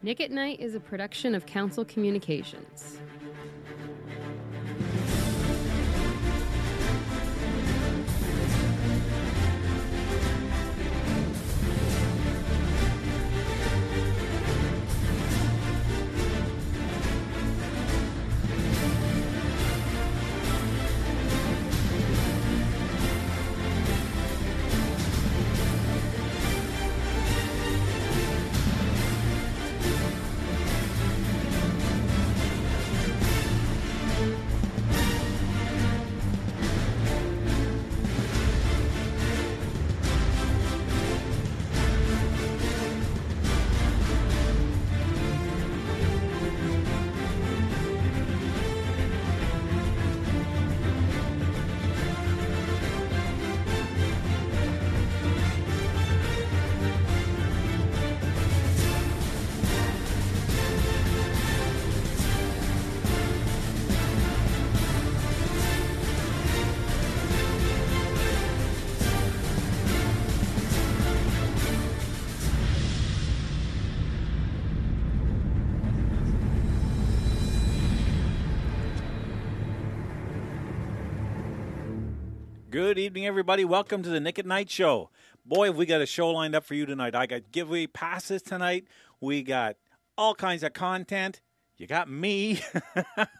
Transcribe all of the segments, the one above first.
Nick at Night is a production of Council Communications. Evening, everybody. Welcome to the Nick at Night Show. Boy, have we got a show lined up for you tonight. I got giveaway passes tonight. We got all kinds of content. You got me.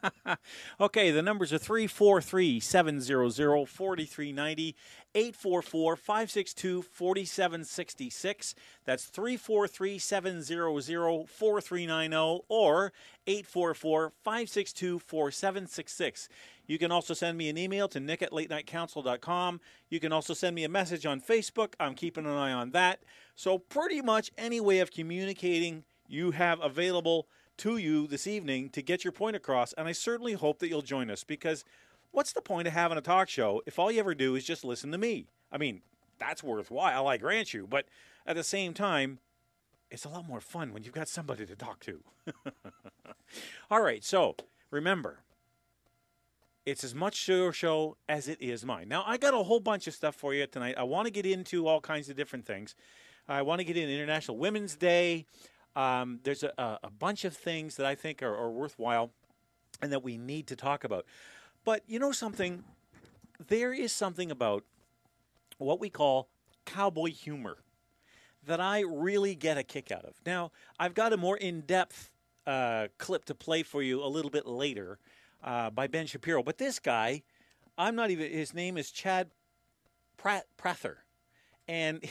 okay, the numbers are 343 700 4390, 844 562 4766. That's 343 700 4390 or 844 562 4766. You can also send me an email to nick at latenightcouncil.com. You can also send me a message on Facebook. I'm keeping an eye on that. So, pretty much any way of communicating you have available to you this evening to get your point across. And I certainly hope that you'll join us because what's the point of having a talk show if all you ever do is just listen to me? I mean, that's worthwhile, I grant you. But at the same time, it's a lot more fun when you've got somebody to talk to. all right, so remember, it's as much your show as it is mine. Now, I got a whole bunch of stuff for you tonight. I want to get into all kinds of different things. I want to get in International Women's Day. Um, there's a, a, bunch of things that I think are, are worthwhile and that we need to talk about. But you know something? There is something about what we call cowboy humor that I really get a kick out of. Now, I've got a more in depth uh, clip to play for you a little bit later uh, by Ben Shapiro. But this guy, I'm not even, his name is Chad Prather. And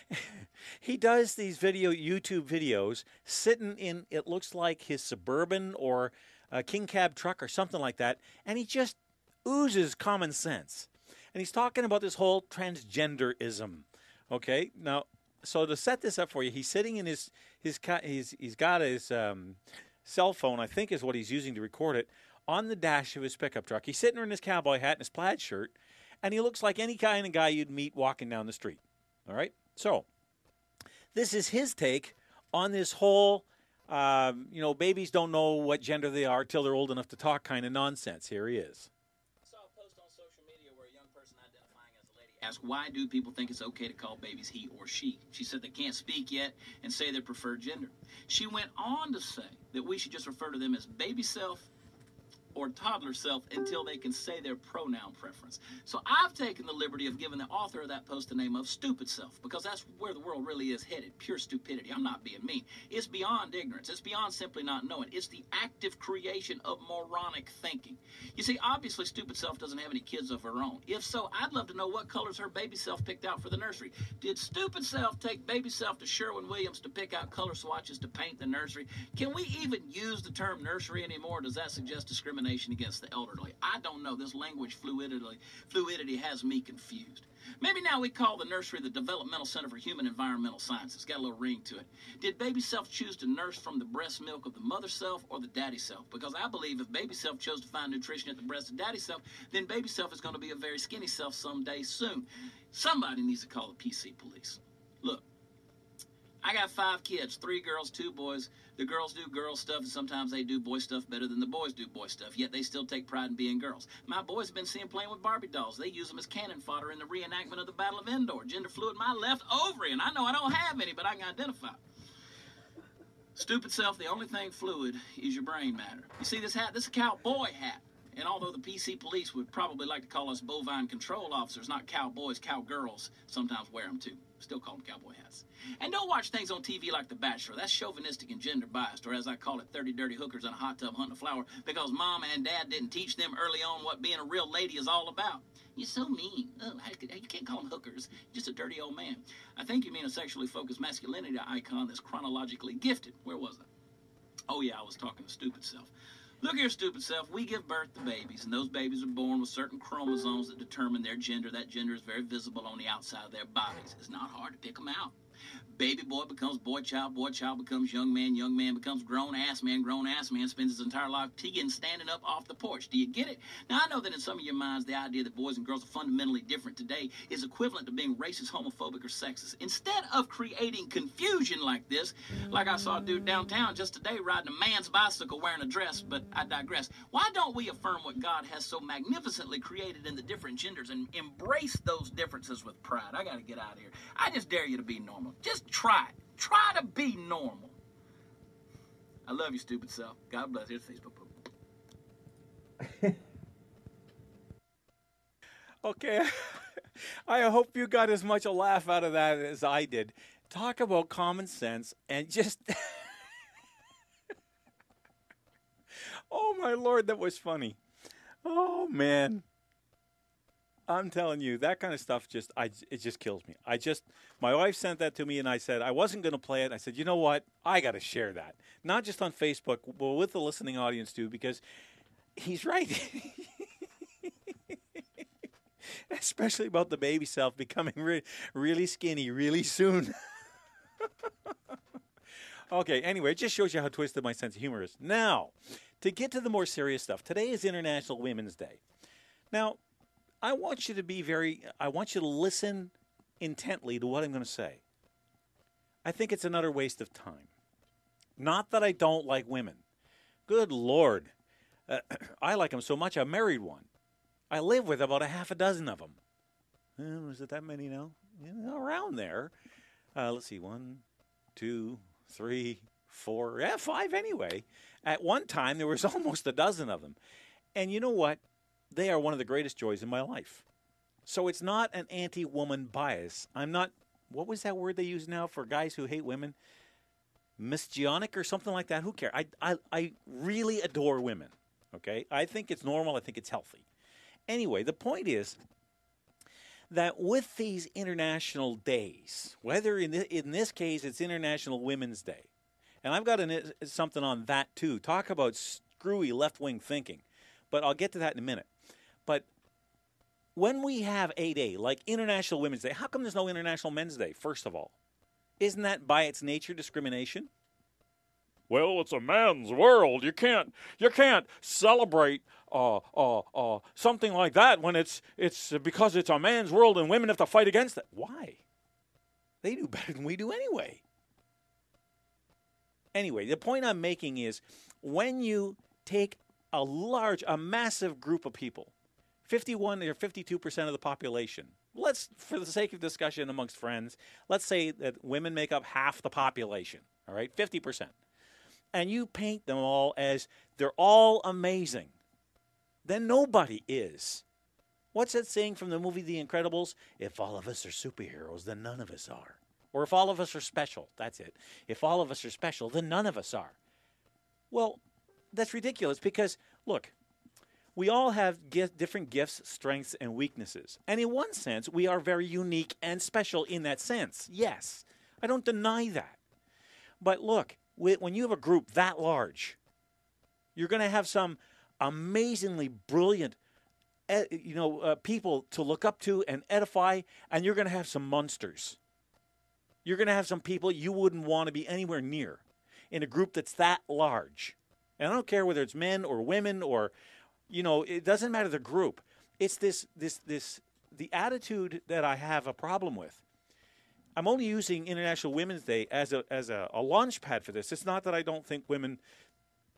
he does these video YouTube videos sitting in it looks like his suburban or a king cab truck or something like that and he just oozes common sense. And he's talking about this whole transgenderism. Okay now so to set this up for you he's sitting in his his he's he's got his um, cell phone i think is what he's using to record it on the dash of his pickup truck he's sitting there in his cowboy hat and his plaid shirt and he looks like any kind of guy you'd meet walking down the street. All right? So, this is his take on this whole, um, you know, babies don't know what gender they are till they're old enough to talk kind of nonsense. Here he is. I saw a post on social media where a young person identifying as a lady asked why do people think it's okay to call babies he or she. She said they can't speak yet and say their preferred gender. She went on to say that we should just refer to them as baby self or toddler self until they can say their pronoun preference. So I've taken the liberty of giving the author of that post the name of stupid self because that's where the world really is headed pure stupidity. I'm not being mean. It's beyond ignorance, it's beyond simply not knowing. It's the active creation of moronic thinking. You see, obviously, stupid self doesn't have any kids of her own. If so, I'd love to know what colors her baby self picked out for the nursery. Did stupid self take baby self to Sherwin Williams to pick out color swatches to paint the nursery? Can we even use the term nursery anymore? Does that suggest discrimination? Discrimination against the elderly. I don't know. This language fluidity, fluidity has me confused. Maybe now we call the nursery the Developmental Center for Human Environmental Sciences. Got a little ring to it. Did baby self choose to nurse from the breast milk of the mother self or the daddy self? Because I believe if baby self chose to find nutrition at the breast of daddy self, then baby self is going to be a very skinny self someday soon. Somebody needs to call the PC police. Look, I got five kids, three girls, two boys. The girls do girl stuff, and sometimes they do boy stuff better than the boys do boy stuff, yet they still take pride in being girls. My boys have been seen playing with Barbie dolls. They use them as cannon fodder in the reenactment of the Battle of Endor. Gender fluid, my left ovary, and I know I don't have any, but I can identify. Stupid self, the only thing fluid is your brain matter. You see this hat? This is a cowboy hat. And although the PC police would probably like to call us bovine control officers, not cowboys, cowgirls sometimes wear them too. Still call them cowboy hats. And don't watch things on TV like The Bachelor. That's chauvinistic and gender biased, or as I call it, 30 dirty hookers in a hot tub hunting a flower because mom and dad didn't teach them early on what being a real lady is all about. You're so mean. Oh, you can't call them hookers. Just a dirty old man. I think you mean a sexually focused masculinity icon that's chronologically gifted. Where was I? Oh, yeah, I was talking to stupid self. Look here, stupid self. We give birth to babies, and those babies are born with certain chromosomes that determine their gender. That gender is very visible on the outside of their bodies. It's not hard to pick them out. Baby boy becomes boy child, boy child becomes young man, young man becomes grown ass man, grown ass man spends his entire life teeing standing up off the porch. Do you get it? Now I know that in some of your minds the idea that boys and girls are fundamentally different today is equivalent to being racist, homophobic, or sexist. Instead of creating confusion like this, like I saw a dude downtown just today riding a man's bicycle wearing a dress, but I digress. Why don't we affirm what God has so magnificently created in the different genders and embrace those differences with pride? I gotta get out of here. I just dare you to be normal. Just try. Try to be normal. I love you, stupid self. God bless. Here's Facebook. okay. I hope you got as much a laugh out of that as I did. Talk about common sense and just. oh, my Lord, that was funny. Oh, man. I'm telling you, that kind of stuff just I it just kills me. I just my wife sent that to me and I said I wasn't going to play it. I said, "You know what? I got to share that. Not just on Facebook, but with the listening audience too because he's right." Especially about the baby self becoming re- really skinny really soon. okay, anyway, it just shows you how twisted my sense of humor is. Now, to get to the more serious stuff, today is International Women's Day. Now, I want you to be very, I want you to listen intently to what I'm going to say. I think it's another waste of time. Not that I don't like women. Good Lord. Uh, I like them so much, I married one. I live with about a half a dozen of them. Uh, is it that many now? Yeah, around there. Uh, let's see, one, two, three, four, yeah, five anyway. At one time, there was almost a dozen of them. And you know what? they are one of the greatest joys in my life. So it's not an anti woman bias. I'm not, what was that word they use now for guys who hate women? Misgionic or something like that? Who cares? I, I, I really adore women. Okay? I think it's normal. I think it's healthy. Anyway, the point is that with these international days, whether in, in this case it's International Women's Day, and I've got an, uh, something on that too. Talk about screwy left wing thinking. But I'll get to that in a minute. But when we have a day like International Women's Day, how come there's no International Men's Day, first of all? Isn't that by its nature discrimination? Well, it's a man's world. You can't you can't celebrate uh, uh, uh, something like that when it's it's because it's a man's world and women have to fight against it. Why? They do better than we do anyway. Anyway, the point I'm making is when you take a large, a massive group of people 51 or 52% of the population. Let's, for the sake of discussion amongst friends, let's say that women make up half the population, all right, 50%. And you paint them all as they're all amazing. Then nobody is. What's that saying from the movie The Incredibles? If all of us are superheroes, then none of us are. Or if all of us are special, that's it. If all of us are special, then none of us are. Well, that's ridiculous because, look, we all have different gifts, strengths, and weaknesses. And in one sense, we are very unique and special in that sense. Yes, I don't deny that. But look, when you have a group that large, you're going to have some amazingly brilliant you know uh, people to look up to and edify and you're going to have some monsters you're going to have some people you wouldn't want to be anywhere near in a group that's that large and i don't care whether it's men or women or you know, it doesn't matter the group. It's this this this the attitude that I have a problem with. I'm only using International Women's Day as a as a, a launch pad for this. It's not that I don't think women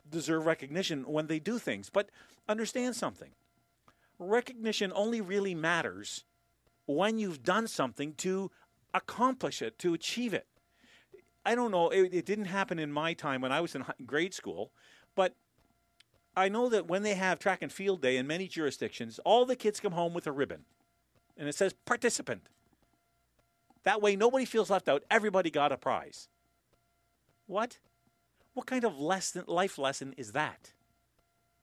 deserve recognition when they do things, but understand something. Recognition only really matters when you've done something to accomplish it, to achieve it. I don't know. It, it didn't happen in my time when I was in grade school, but I know that when they have track and field day in many jurisdictions, all the kids come home with a ribbon, and it says participant. That way, nobody feels left out. Everybody got a prize. What? What kind of lesson, life lesson is that?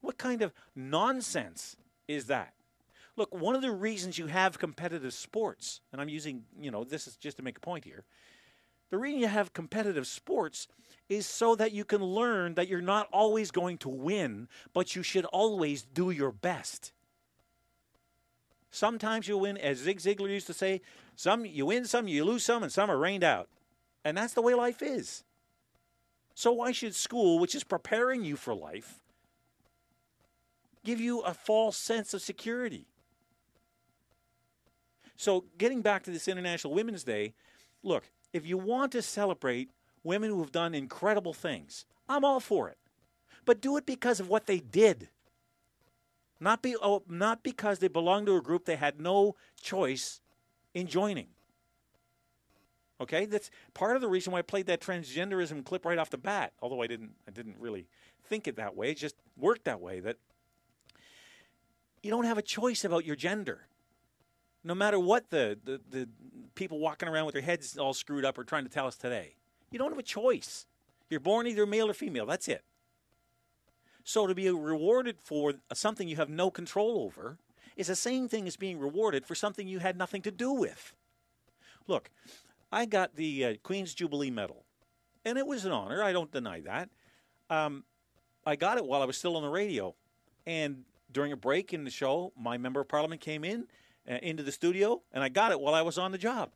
What kind of nonsense is that? Look, one of the reasons you have competitive sports, and I'm using, you know, this is just to make a point here. The reason you have competitive sports is so that you can learn that you're not always going to win, but you should always do your best. Sometimes you win, as Zig Ziglar used to say, some you win some, you lose some, and some are rained out. And that's the way life is. So why should school, which is preparing you for life, give you a false sense of security? So getting back to this International Women's Day, look, if you want to celebrate women who have done incredible things, I'm all for it. But do it because of what they did. Not be oh, not because they belong to a group they had no choice in joining. Okay, that's part of the reason why I played that transgenderism clip right off the bat. Although I didn't, I didn't really think it that way. It just worked that way. That you don't have a choice about your gender, no matter what the, the, the people walking around with their heads all screwed up are trying to tell us today. You don't have a choice. You're born either male or female. That's it. So to be rewarded for something you have no control over is the same thing as being rewarded for something you had nothing to do with. Look, I got the uh, Queen's Jubilee Medal, and it was an honor. I don't deny that. Um, I got it while I was still on the radio, and during a break in the show, my member of parliament came in uh, into the studio, and I got it while I was on the job.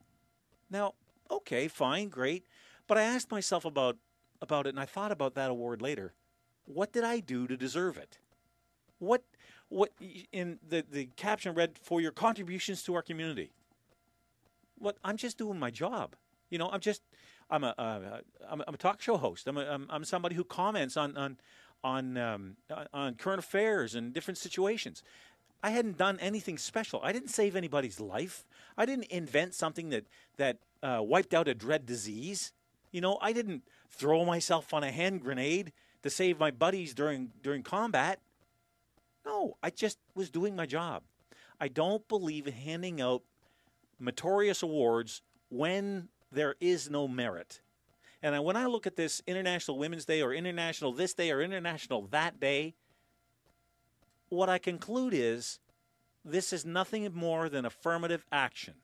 Now, okay, fine, great, but I asked myself about about it, and I thought about that award later. What did I do to deserve it? What what in the the caption read for your contributions to our community. What I'm just doing my job. You know, I'm just I'm a uh, I'm, a talk show host. I'm, a, I'm I'm somebody who comments on on on um, on current affairs and different situations. I hadn't done anything special. I didn't save anybody's life. I didn't invent something that that uh, wiped out a dread disease. You know, I didn't throw myself on a hand grenade to save my buddies during during combat. No, I just was doing my job. I don't believe in handing out meritorious awards when there is no merit. And when I look at this International Women's Day or International this day or International that day, what I conclude is this is nothing more than affirmative action.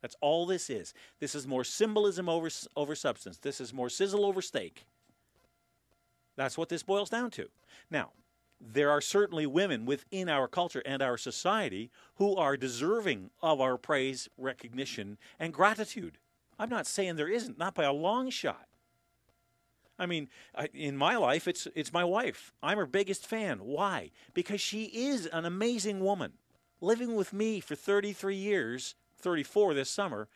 That's all this is. This is more symbolism over, over substance. This is more sizzle over steak. That's what this boils down to. Now, there are certainly women within our culture and our society who are deserving of our praise, recognition, and gratitude. I'm not saying there isn't, not by a long shot. I mean, in my life, it's it's my wife. I'm her biggest fan. Why? Because she is an amazing woman, living with me for 33 years, 34 this summer.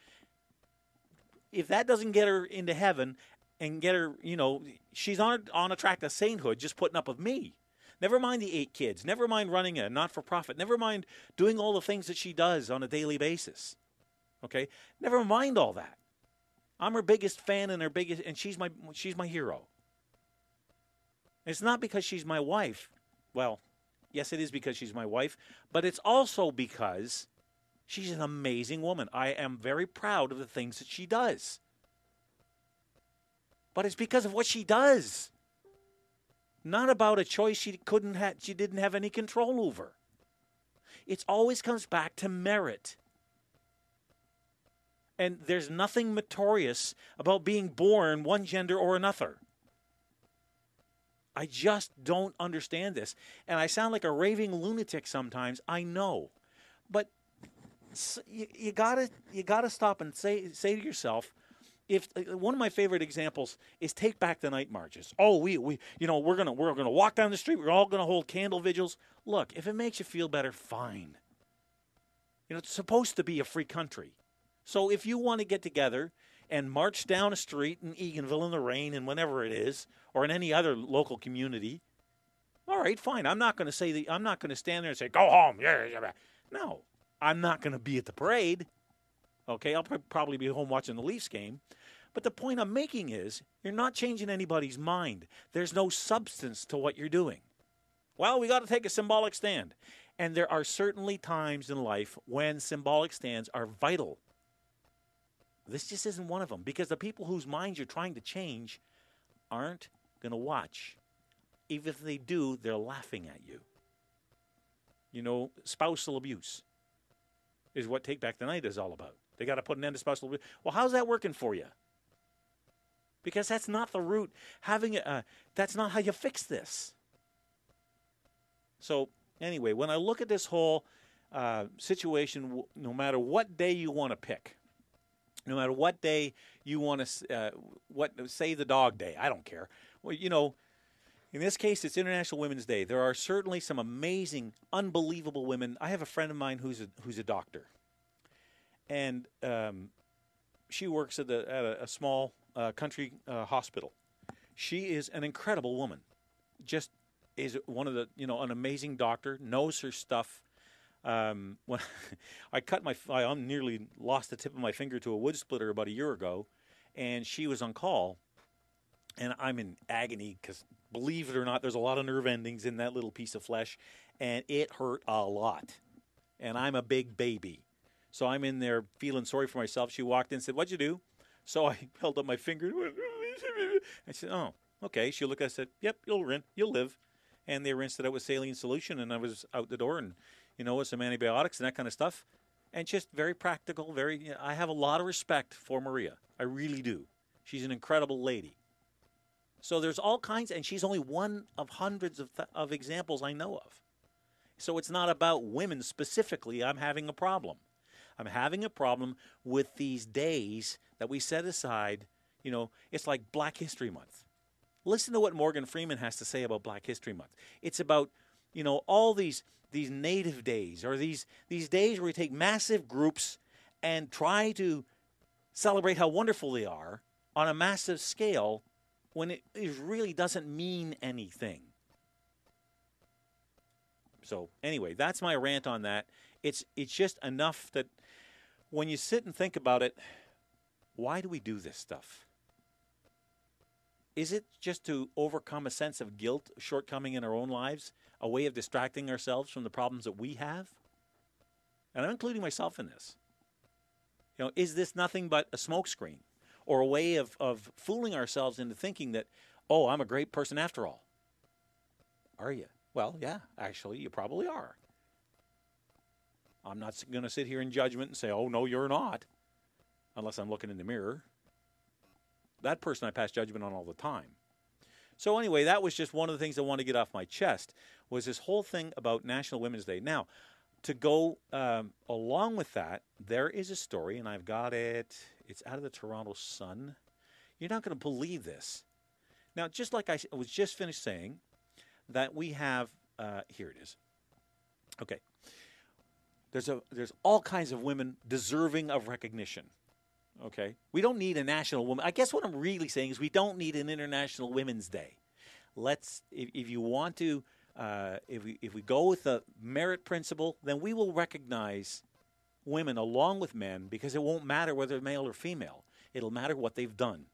If that doesn't get her into heaven and get her, you know, she's on on a track to sainthood, just putting up with me. Never mind the eight kids. Never mind running a not for profit. Never mind doing all the things that she does on a daily basis. Okay? Never mind all that. I'm her biggest fan and her biggest and she's my she's my hero. It's not because she's my wife. Well, yes it is because she's my wife, but it's also because she's an amazing woman. I am very proud of the things that she does. But it's because of what she does. Not about a choice she couldn't have she didn't have any control over. It always comes back to merit. And there's nothing meritorious about being born one gender or another. I just don't understand this. And I sound like a raving lunatic sometimes, I know. But you, you gotta you gotta stop and say say to yourself, if uh, one of my favorite examples is take back the night marches. Oh, we we you know we're gonna we're gonna walk down the street. We're all gonna hold candle vigils. Look, if it makes you feel better, fine. You know, it's supposed to be a free country. So if you want to get together and march down a street in Eganville in the rain and whenever it is, or in any other local community, all right, fine. I'm not going to say that. I'm not going to stand there and say, "Go home." Yeah, yeah. No, I'm not going to be at the parade. Okay, I'll probably be home watching the Leafs game, But the point I'm making is you're not changing anybody's mind. There's no substance to what you're doing. Well, we got to take a symbolic stand. And there are certainly times in life when symbolic stands are vital. This just isn't one of them because the people whose minds you're trying to change aren't going to watch. Even if they do, they're laughing at you. You know, spousal abuse is what Take Back the Night is all about. They got to put an end to spousal abuse. Well, how's that working for you? Because that's not the root. Having a, uh, that's not how you fix this. So anyway, when I look at this whole uh, situation, no matter what day you want to pick, no matter what day you want to, uh, what say the dog day, I don't care. Well, you know, in this case, it's International Women's Day. There are certainly some amazing, unbelievable women. I have a friend of mine who's a, who's a doctor, and um, she works at, the, at a, a small uh, country uh, hospital. She is an incredible woman, just is one of the you know an amazing doctor, knows her stuff. Um, when I cut my, I nearly lost the tip of my finger to a wood splitter about a year ago, and she was on call, and I'm in agony because believe it or not, there's a lot of nerve endings in that little piece of flesh, and it hurt a lot. And I'm a big baby, so I'm in there feeling sorry for myself. She walked in and said, "What'd you do?" So I held up my finger. I said, "Oh, okay." She looked. I said, "Yep, you'll you'll live." and they rinsed it out with saline solution, and I was out the door, and you know, with some antibiotics and that kind of stuff, and just very practical. Very, you know, I have a lot of respect for Maria. I really do. She's an incredible lady. So there's all kinds, and she's only one of hundreds of, th- of examples I know of. So it's not about women specifically. I'm having a problem. I'm having a problem with these days that we set aside. You know, it's like Black History Month. Listen to what Morgan Freeman has to say about Black History Month. It's about, you know, all these these native days or these these days where we take massive groups and try to celebrate how wonderful they are on a massive scale when it, it really doesn't mean anything. So anyway, that's my rant on that. It's it's just enough that when you sit and think about it, why do we do this stuff? Is it just to overcome a sense of guilt, shortcoming in our own lives, a way of distracting ourselves from the problems that we have? And I'm including myself in this. You know, is this nothing but a smokescreen or a way of, of fooling ourselves into thinking that, oh, I'm a great person after all? Are you? Well, yeah, actually, you probably are. I'm not going to sit here in judgment and say, oh, no, you're not, unless I'm looking in the mirror that person I pass judgment on all the time. So anyway, that was just one of the things I wanted to get off my chest was this whole thing about National Women's Day. Now, to go um, along with that, there is a story, and I've got it. It's out of the Toronto Sun. You're not going to believe this. Now, just like I was just finished saying, that we have uh, here it is. Okay, there's a there's all kinds of women deserving of recognition. Okay. We don't need a national woman. I guess what I'm really saying is we don't need an International Women's Day. Let's, if, if you want to, uh, if, we, if we go with the merit principle, then we will recognize women along with men because it won't matter whether male or female. It'll matter what they've done.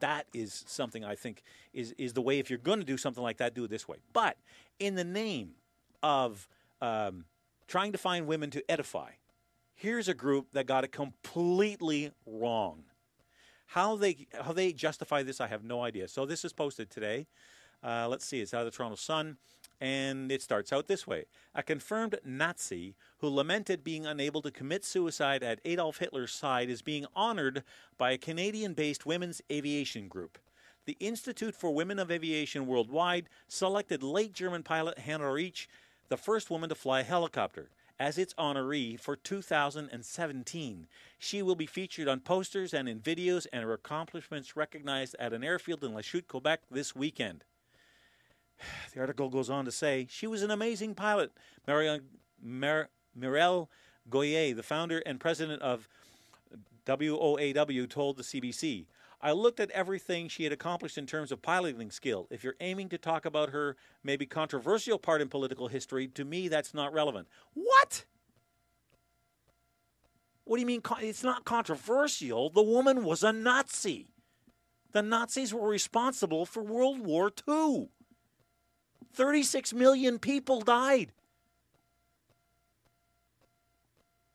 That is something I think is, is the way, if you're going to do something like that, do it this way. But in the name of um, trying to find women to edify, Here's a group that got it completely wrong. How they how they justify this, I have no idea. So this is posted today. Uh, let's see, it's out of the Toronto Sun, and it starts out this way: A confirmed Nazi who lamented being unable to commit suicide at Adolf Hitler's side is being honored by a Canadian-based women's aviation group. The Institute for Women of Aviation Worldwide selected late German pilot Hanna Reitsch, the first woman to fly a helicopter as its honoree for 2017. She will be featured on posters and in videos, and her accomplishments recognized at an airfield in Lachute, Quebec this weekend. The article goes on to say she was an amazing pilot. Mireille Mar- Goyer, the founder and president of WOAW, told the CBC. I looked at everything she had accomplished in terms of piloting skill. If you're aiming to talk about her maybe controversial part in political history, to me that's not relevant. What? What do you mean? It's not controversial. The woman was a Nazi. The Nazis were responsible for World War II. 36 million people died.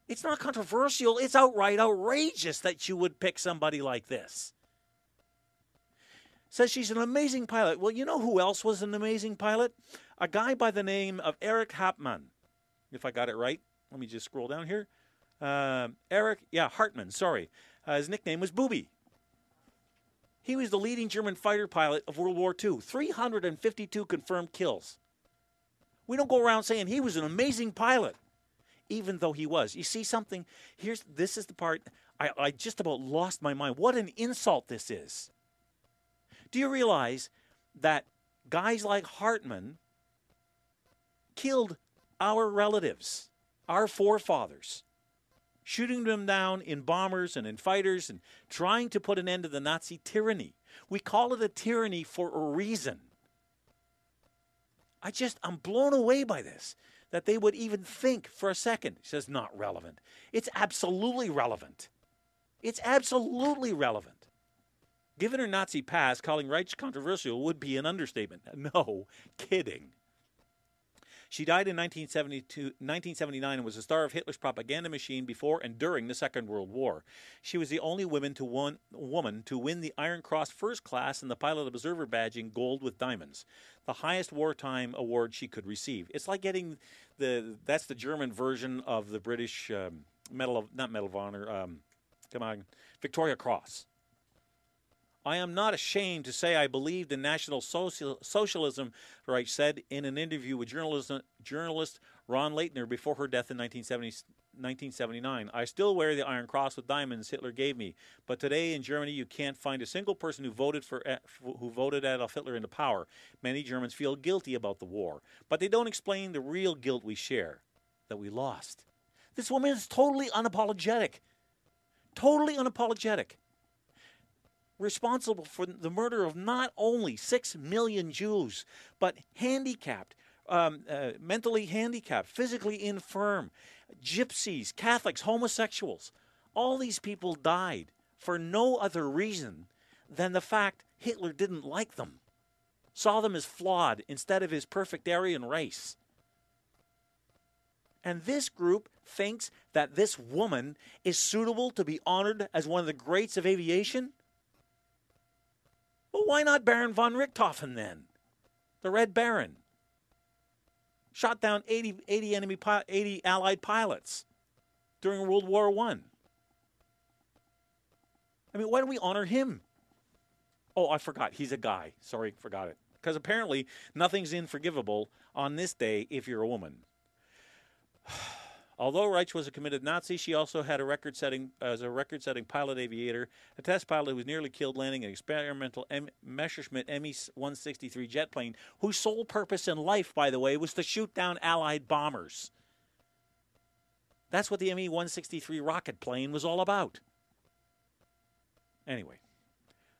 It's not controversial. It's outright outrageous that you would pick somebody like this. Says she's an amazing pilot. Well, you know who else was an amazing pilot? A guy by the name of Eric Hartmann. If I got it right, let me just scroll down here. Uh, Eric, yeah, Hartmann, sorry. Uh, his nickname was Bubi. He was the leading German fighter pilot of World War II. 352 confirmed kills. We don't go around saying he was an amazing pilot even though he was. You see something? Here's this is the part I, I just about lost my mind. What an insult this is. Do you realize that guys like Hartmann killed our relatives, our forefathers, shooting them down in bombers and in fighters and trying to put an end to the Nazi tyranny? We call it a tyranny for a reason. I just, I'm blown away by this that they would even think for a second. He says, not relevant. It's absolutely relevant. It's absolutely relevant. Given her Nazi past, calling Reitsch controversial would be an understatement. No, kidding. She died in 1979 and was a star of Hitler's propaganda machine before and during the Second World War. She was the only woman to, won, woman to win the Iron Cross First Class and the Pilot Observer Badge in gold with diamonds, the highest wartime award she could receive. It's like getting the that's the German version of the British um, Medal of not Medal of Honor. Um, come on, Victoria Cross. I am not ashamed to say I believed in National Social- Socialism, Reitsch said in an interview with journalist Ron Laytner before her death in 1979. I still wear the Iron Cross with diamonds Hitler gave me, but today in Germany you can't find a single person who voted for eh, who voted Adolf Hitler into power. Many Germans feel guilty about the war, but they don't explain the real guilt we share that we lost. This woman is totally unapologetic. Totally unapologetic responsible for the murder of not only six million Jews, but handicapped, um, uh, mentally handicapped, physically infirm, gypsies, Catholics, homosexuals. All these people died for no other reason than the fact Hitler didn't like them, saw them as flawed instead of his perfect Aryan race. And this group thinks that this woman is suitable to be honored as one of the greats of aviation? Why not Baron von Richthofen then? The Red Baron. Shot down 80, 80 enemy 80 allied pilots during World War One. I. I mean, why don't we honor him? Oh, I forgot. He's a guy. Sorry, forgot it. Because apparently nothing's unforgivable on this day if you're a woman. Although Reitsch was a committed Nazi, she also had a record-setting as a record-setting pilot aviator, a test pilot who was nearly killed landing an experimental M- Messerschmitt Me-163 jet plane, whose sole purpose in life, by the way, was to shoot down Allied bombers. That's what the Me-163 rocket plane was all about. Anyway,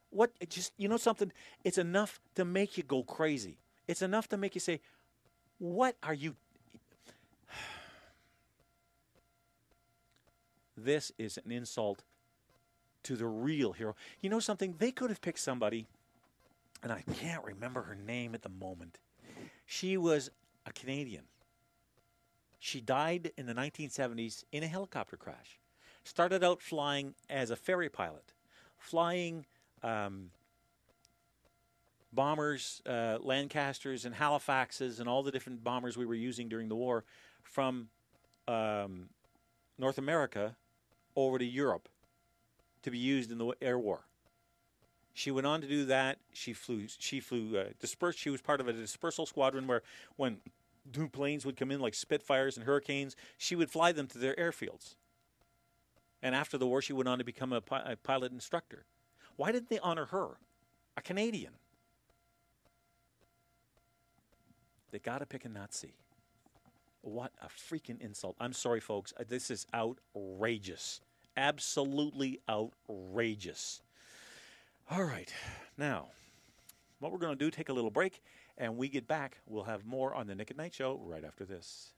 what just you know something? It's enough to make you go crazy. It's enough to make you say, "What are you This is an insult to the real hero. You know something? They could have picked somebody, and I can't remember her name at the moment. She was a Canadian. She died in the 1970s in a helicopter crash. Started out flying as a ferry pilot, flying um, bombers, uh, Lancasters, and Halifaxes, and all the different bombers we were using during the war from um, North America over to Europe to be used in the air war. She went on to do that. She flew. She flew uh, dispersed. She was part of a dispersal squadron where, when new planes would come in like Spitfires and Hurricanes, she would fly them to their airfields. And after the war, she went on to become a, pi- a pilot instructor. Why didn't they honor her, a Canadian? They got to pick a Nazi. What a freaking insult. I'm sorry, folks. Uh, this is outrageous. Absolutely outrageous. All right. Now, what we're going to do, take a little break, and we get back. We'll have more on the Nick at Night Show right after this.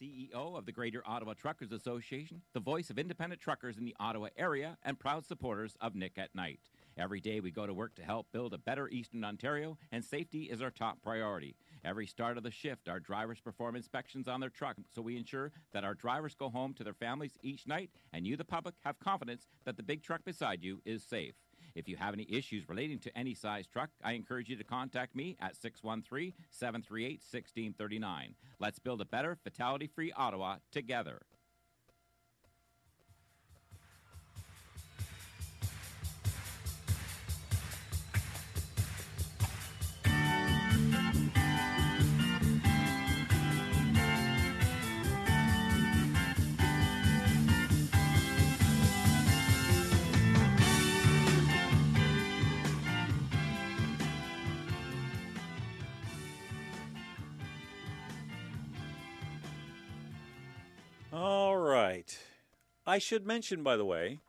CEO of the Greater Ottawa Truckers Association, the voice of independent truckers in the Ottawa area, and proud supporters of Nick at Night. Every day we go to work to help build a better Eastern Ontario, and safety is our top priority. Every start of the shift, our drivers perform inspections on their truck, so we ensure that our drivers go home to their families each night, and you, the public, have confidence that the big truck beside you is safe. If you have any issues relating to any size truck, I encourage you to contact me at 613 738 1639. Let's build a better, fatality free Ottawa together. I should mention, by the way,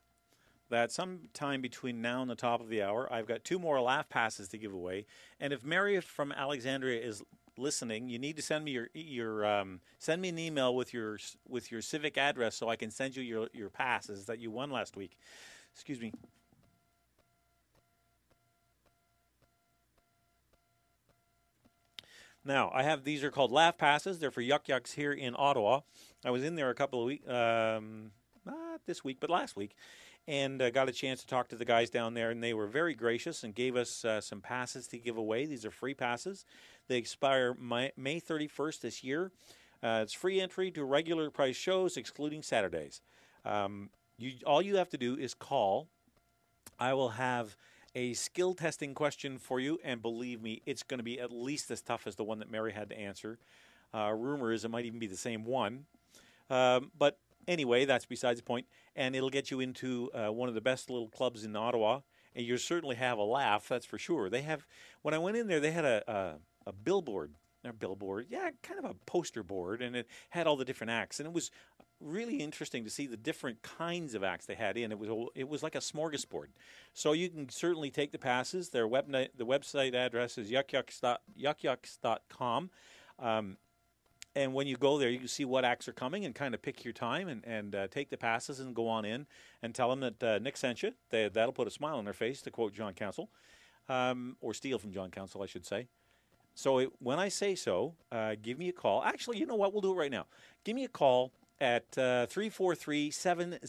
that sometime between now and the top of the hour, I've got two more laugh passes to give away. And if Mary from Alexandria is listening, you need to send me your your um, send me an email with your with your civic address so I can send you your your passes that you won last week. Excuse me. Now I have these are called laugh passes. They're for Yuk Yuk's here in Ottawa. I was in there a couple of weeks, um, not this week, but last week, and uh, got a chance to talk to the guys down there, and they were very gracious and gave us uh, some passes to give away. These are free passes. They expire May, May 31st this year. Uh, it's free entry to regular price shows, excluding Saturdays. Um, you, all you have to do is call. I will have a skill testing question for you, and believe me, it's going to be at least as tough as the one that Mary had to answer. Uh, rumor is it might even be the same one. Um, but anyway, that's besides the. And it'll get you into uh, one of the best little clubs in Ottawa, and you'll certainly have a laugh. That's for sure. They have when I went in there, they had a a, a billboard. A billboard, yeah, kind of a poster board, and it had all the different acts, and it was really interesting to see the different kinds of acts they had in. It was it was like a smorgasbord. So you can certainly take the passes. Their web the website address is yukyuks.com. yukyuks.com. Um, and when you go there, you can see what acts are coming and kind of pick your time and, and uh, take the passes and go on in and tell them that uh, Nick sent you. They, that'll put a smile on their face, to quote John Council, um, or steal from John Council, I should say. So it, when I say so, uh, give me a call. Actually, you know what? We'll do it right now. Give me a call at uh, 343 700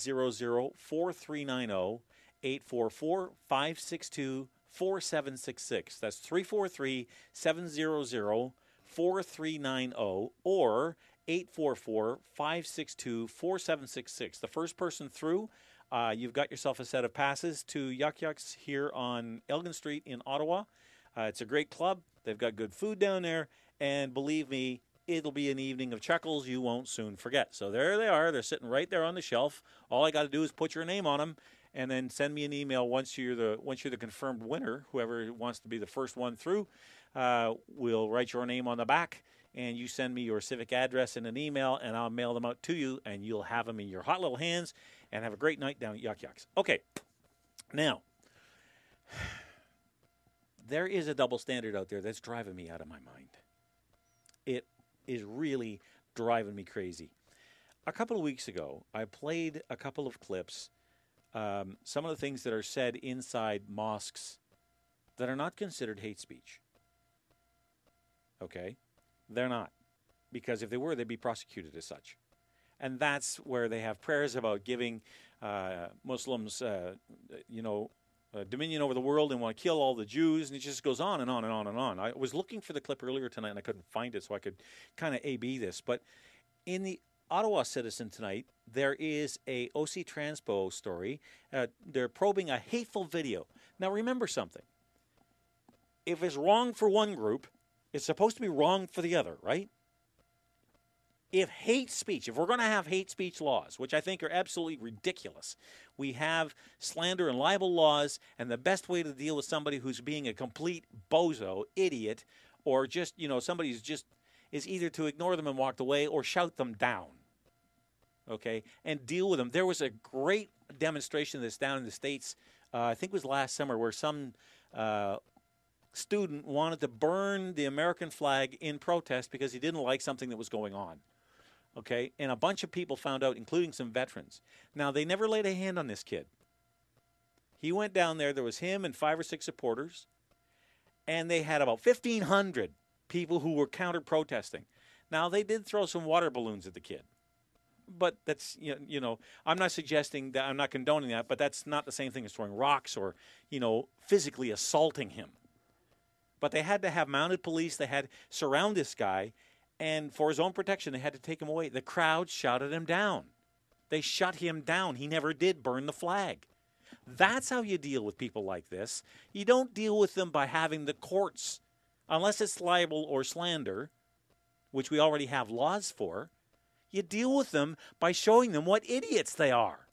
4390 844 562 4766. That's 343 700 4390 or 844 562 4766. The first person through, uh, you've got yourself a set of passes to Yuk Yuk's here on Elgin Street in Ottawa. Uh, it's a great club. They've got good food down there. And believe me, it'll be an evening of chuckles you won't soon forget. So there they are. They're sitting right there on the shelf. All I got to do is put your name on them and then send me an email once you're the once you're the confirmed winner. Whoever wants to be the first one through, uh, we'll write your name on the back, and you send me your civic address in an email, and I'll mail them out to you, and you'll have them in your hot little hands, and have a great night down at Yuk Yuk's. Okay, now there is a double standard out there that's driving me out of my mind. It is really driving me crazy. A couple of weeks ago, I played a couple of clips, um, some of the things that are said inside mosques that are not considered hate speech. Okay? They're not. Because if they were, they'd be prosecuted as such. And that's where they have prayers about giving uh, Muslims, uh, you know, uh, dominion over the world and want to kill all the Jews, and it just goes on and on and on and on. I was looking for the clip earlier tonight and I couldn't find it, so I could kind of A/B this. But in the Ottawa Citizen tonight, there is a OC Transpo story. Uh, they're probing a hateful video. Now, remember something. If it's wrong for one group, it's supposed to be wrong for the other, right? if hate speech, if we're going to have hate speech laws, which I think are absolutely ridiculous, we have slander and libel laws, and the best way to deal with somebody who's being a complete bozo, idiot, or just, you know, somebody who's just is either to ignore them and walk away or shout them down. Okay? And deal with them. There was a great demonstration this down in the States, uh, I think it was last summer, where some uh, student wanted to burn the American flag in protest because he didn't like something that was going on okay? And a bunch of people found out, including some veterans. Now, they never laid a hand on this kid. He went down there, there was him and five or six supporters, and they had about 1,500 people who were counter protesting. Now, they did throw some water balloons at the kid. But that's you know, I'm not suggesting that I'm not condoning that, but that's not the same thing as throwing rocks or you know physically assaulting him. But they had to have mounted police. They had surround this guy, and for his own protection, they had to take him away. The crowd shouted him down. They shut him down. He never did burn the flag. That's how you deal with people like this. You don't deal with them by having the courts, unless it's libel or slander, which we already have laws for. You deal with them by showing them what idiots they are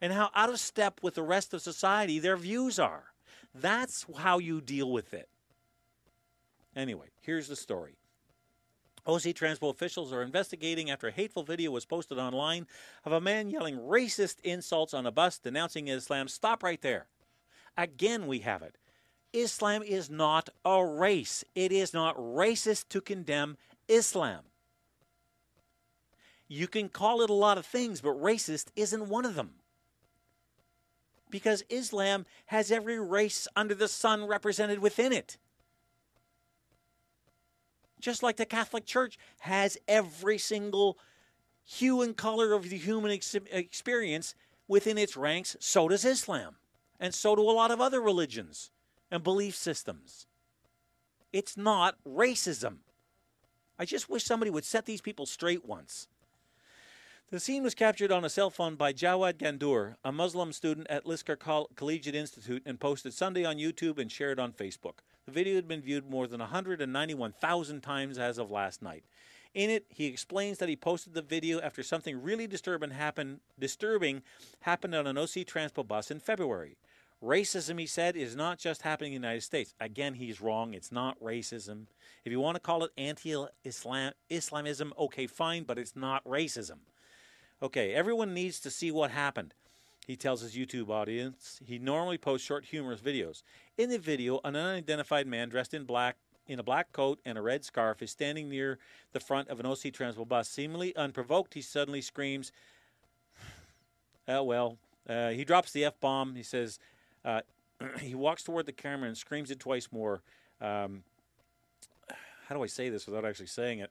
and how out of step with the rest of society their views are. That's how you deal with it. Anyway, here's the story. OC Transpo officials are investigating after a hateful video was posted online of a man yelling racist insults on a bus denouncing Islam. Stop right there. Again, we have it. Islam is not a race. It is not racist to condemn Islam. You can call it a lot of things, but racist isn't one of them. Because Islam has every race under the sun represented within it just like the Catholic Church has every single hue and color of the human ex- experience within its ranks, so does Islam. And so do a lot of other religions and belief systems. It's not racism. I just wish somebody would set these people straight once. The scene was captured on a cell phone by Jawad Gandour, a Muslim student at Lisgar Collegiate Institute, and posted Sunday on YouTube and shared on Facebook. The video had been viewed more than 191,000 times as of last night. In it, he explains that he posted the video after something really disturbing happened, disturbing happened on an OC Transpo bus in February. Racism, he said, is not just happening in the United States. Again, he's wrong. It's not racism. If you want to call it anti-Islamism, okay, fine, but it's not racism. Okay, everyone needs to see what happened. He tells his YouTube audience he normally posts short, humorous videos. In the video, an unidentified man dressed in black in a black coat and a red scarf is standing near the front of an OC Transpo bus. Seemingly unprovoked, he suddenly screams, Oh, well. Uh, he drops the F bomb. He says, uh, he walks toward the camera and screams it twice more. Um, how do I say this without actually saying it?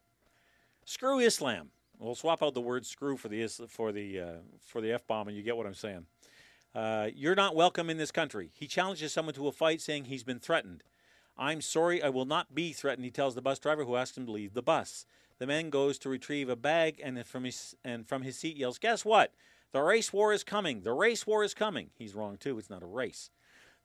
Screw Islam. We'll swap out the word "screw" for the for the uh, for the f bomb, and you get what I'm saying. Uh, you're not welcome in this country. He challenges someone to a fight, saying he's been threatened. I'm sorry, I will not be threatened. He tells the bus driver, who asks him to leave the bus. The man goes to retrieve a bag, and from his and from his seat yells, "Guess what? The race war is coming. The race war is coming." He's wrong too. It's not a race.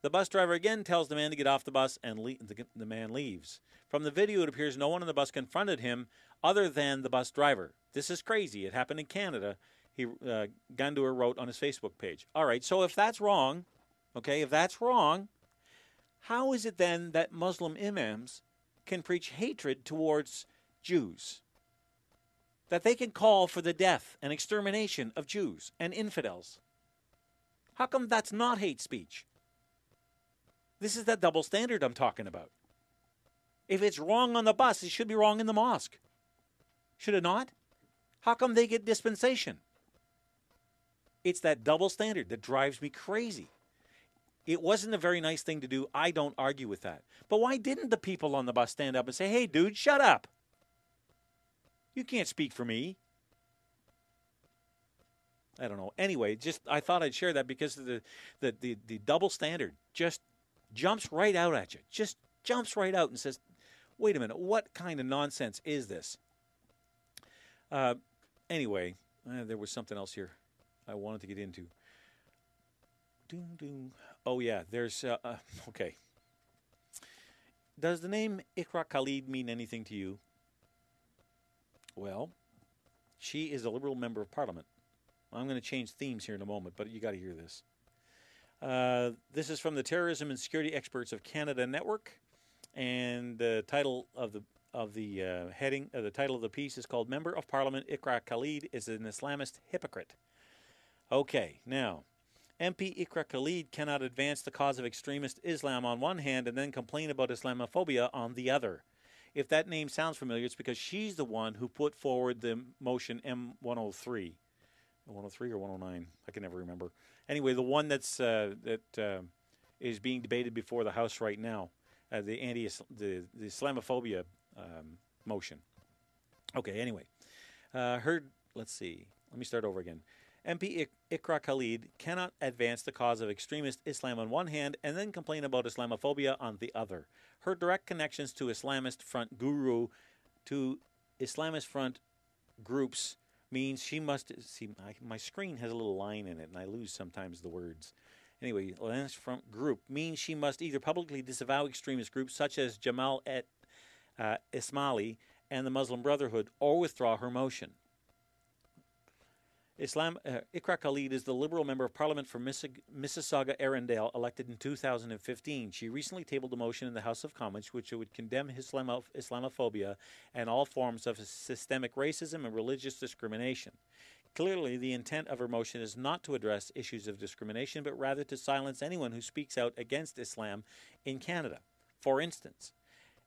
The bus driver again tells the man to get off the bus, and le- the, the man leaves. From the video, it appears no one on the bus confronted him other than the bus driver. This is crazy. It happened in Canada. He uh, wrote on his Facebook page. All right, so if that's wrong, okay, if that's wrong, how is it then that Muslim imams can preach hatred towards Jews? That they can call for the death and extermination of Jews and infidels? How come that's not hate speech? This is that double standard I'm talking about. If it's wrong on the bus, it should be wrong in the mosque. Should it not? How come they get dispensation? It's that double standard that drives me crazy. It wasn't a very nice thing to do. I don't argue with that. But why didn't the people on the bus stand up and say, hey, dude, shut up? You can't speak for me. I don't know. Anyway, just I thought I'd share that because the the the, the double standard just jumps right out at you. Just jumps right out and says, "Wait a minute, what kind of nonsense is this?" Uh, anyway, uh, there was something else here I wanted to get into. Doom, doom. Oh yeah, there's uh, uh, okay. Does the name Iqra Khalid mean anything to you? Well, she is a Liberal member of Parliament. I'm going to change themes here in a moment, but you got to hear this. Uh, this is from the Terrorism and Security Experts of Canada Network, and the title of the of the uh, heading, uh, the title of the piece is called "Member of Parliament Iqra Khalid is an Islamist hypocrite." Okay, now MP Iqra Khalid cannot advance the cause of extremist Islam on one hand and then complain about Islamophobia on the other. If that name sounds familiar, it's because she's the one who put forward the motion M103. 103 or 109, I can never remember. Anyway, the one that's uh, that uh, is being debated before the House right now, uh, the anti the, the Islamophobia um, motion. Okay, anyway, uh, heard. Let's see. Let me start over again. MP Iqra Khalid cannot advance the cause of extremist Islam on one hand and then complain about Islamophobia on the other. Her direct connections to Islamist Front Guru, to Islamist Front groups, means she must see. My, my screen has a little line in it, and I lose sometimes the words. Anyway, Islamist Front group means she must either publicly disavow extremist groups such as Jamal et uh, Ismaili and the Muslim Brotherhood, or withdraw her motion. Islam uh, Iqra Khalid is the Liberal member of Parliament for Mississauga Erin Mills, elected in 2015. She recently tabled a motion in the House of Commons which would condemn Islamo- Islamophobia and all forms of systemic racism and religious discrimination. Clearly, the intent of her motion is not to address issues of discrimination, but rather to silence anyone who speaks out against Islam in Canada. For instance,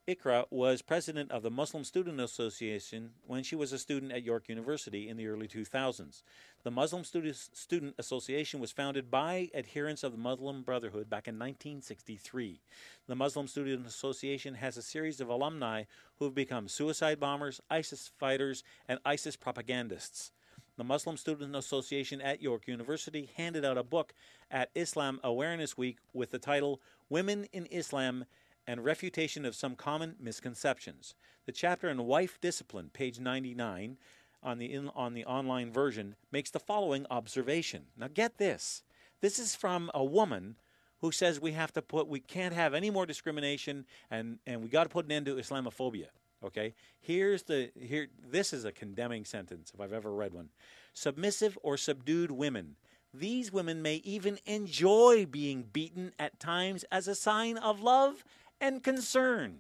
Iqra was president of the Muslim Student Association when she was a student at York University in the early 2000s. The Muslim Student Association was founded by adherents of the Muslim Brotherhood back in 1963. The Muslim Student Association has a series of alumni who have become suicide bombers, ISIS fighters, and ISIS propagandists. The Muslim Student Association at York University handed out a book at Islam Awareness Week with the title Women in Islam and refutation of some common misconceptions. The chapter on wife discipline, page 99, on the, in, on the online version, makes the following observation. Now, get this. This is from a woman who says we have to put, we can't have any more discrimination and, and we got to put an end to Islamophobia. Okay? Here's the, here, this is a condemning sentence if I've ever read one. Submissive or subdued women. These women may even enjoy being beaten at times as a sign of love and concern.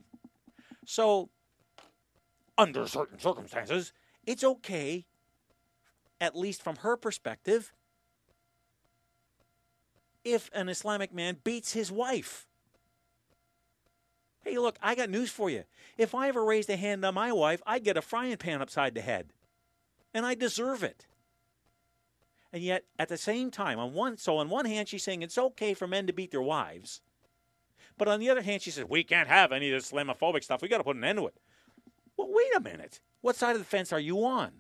So, under certain circumstances, it's okay, at least from her perspective, if an Islamic man beats his wife. Hey, look, I got news for you. If I ever raised a hand on my wife, I'd get a frying pan upside the head. And I deserve it. And yet, at the same time, on one so on one hand, she's saying it's okay for men to beat their wives. But on the other hand, she says, we can't have any of this Islamophobic stuff. we got to put an end to it. Well, wait a minute. What side of the fence are you on?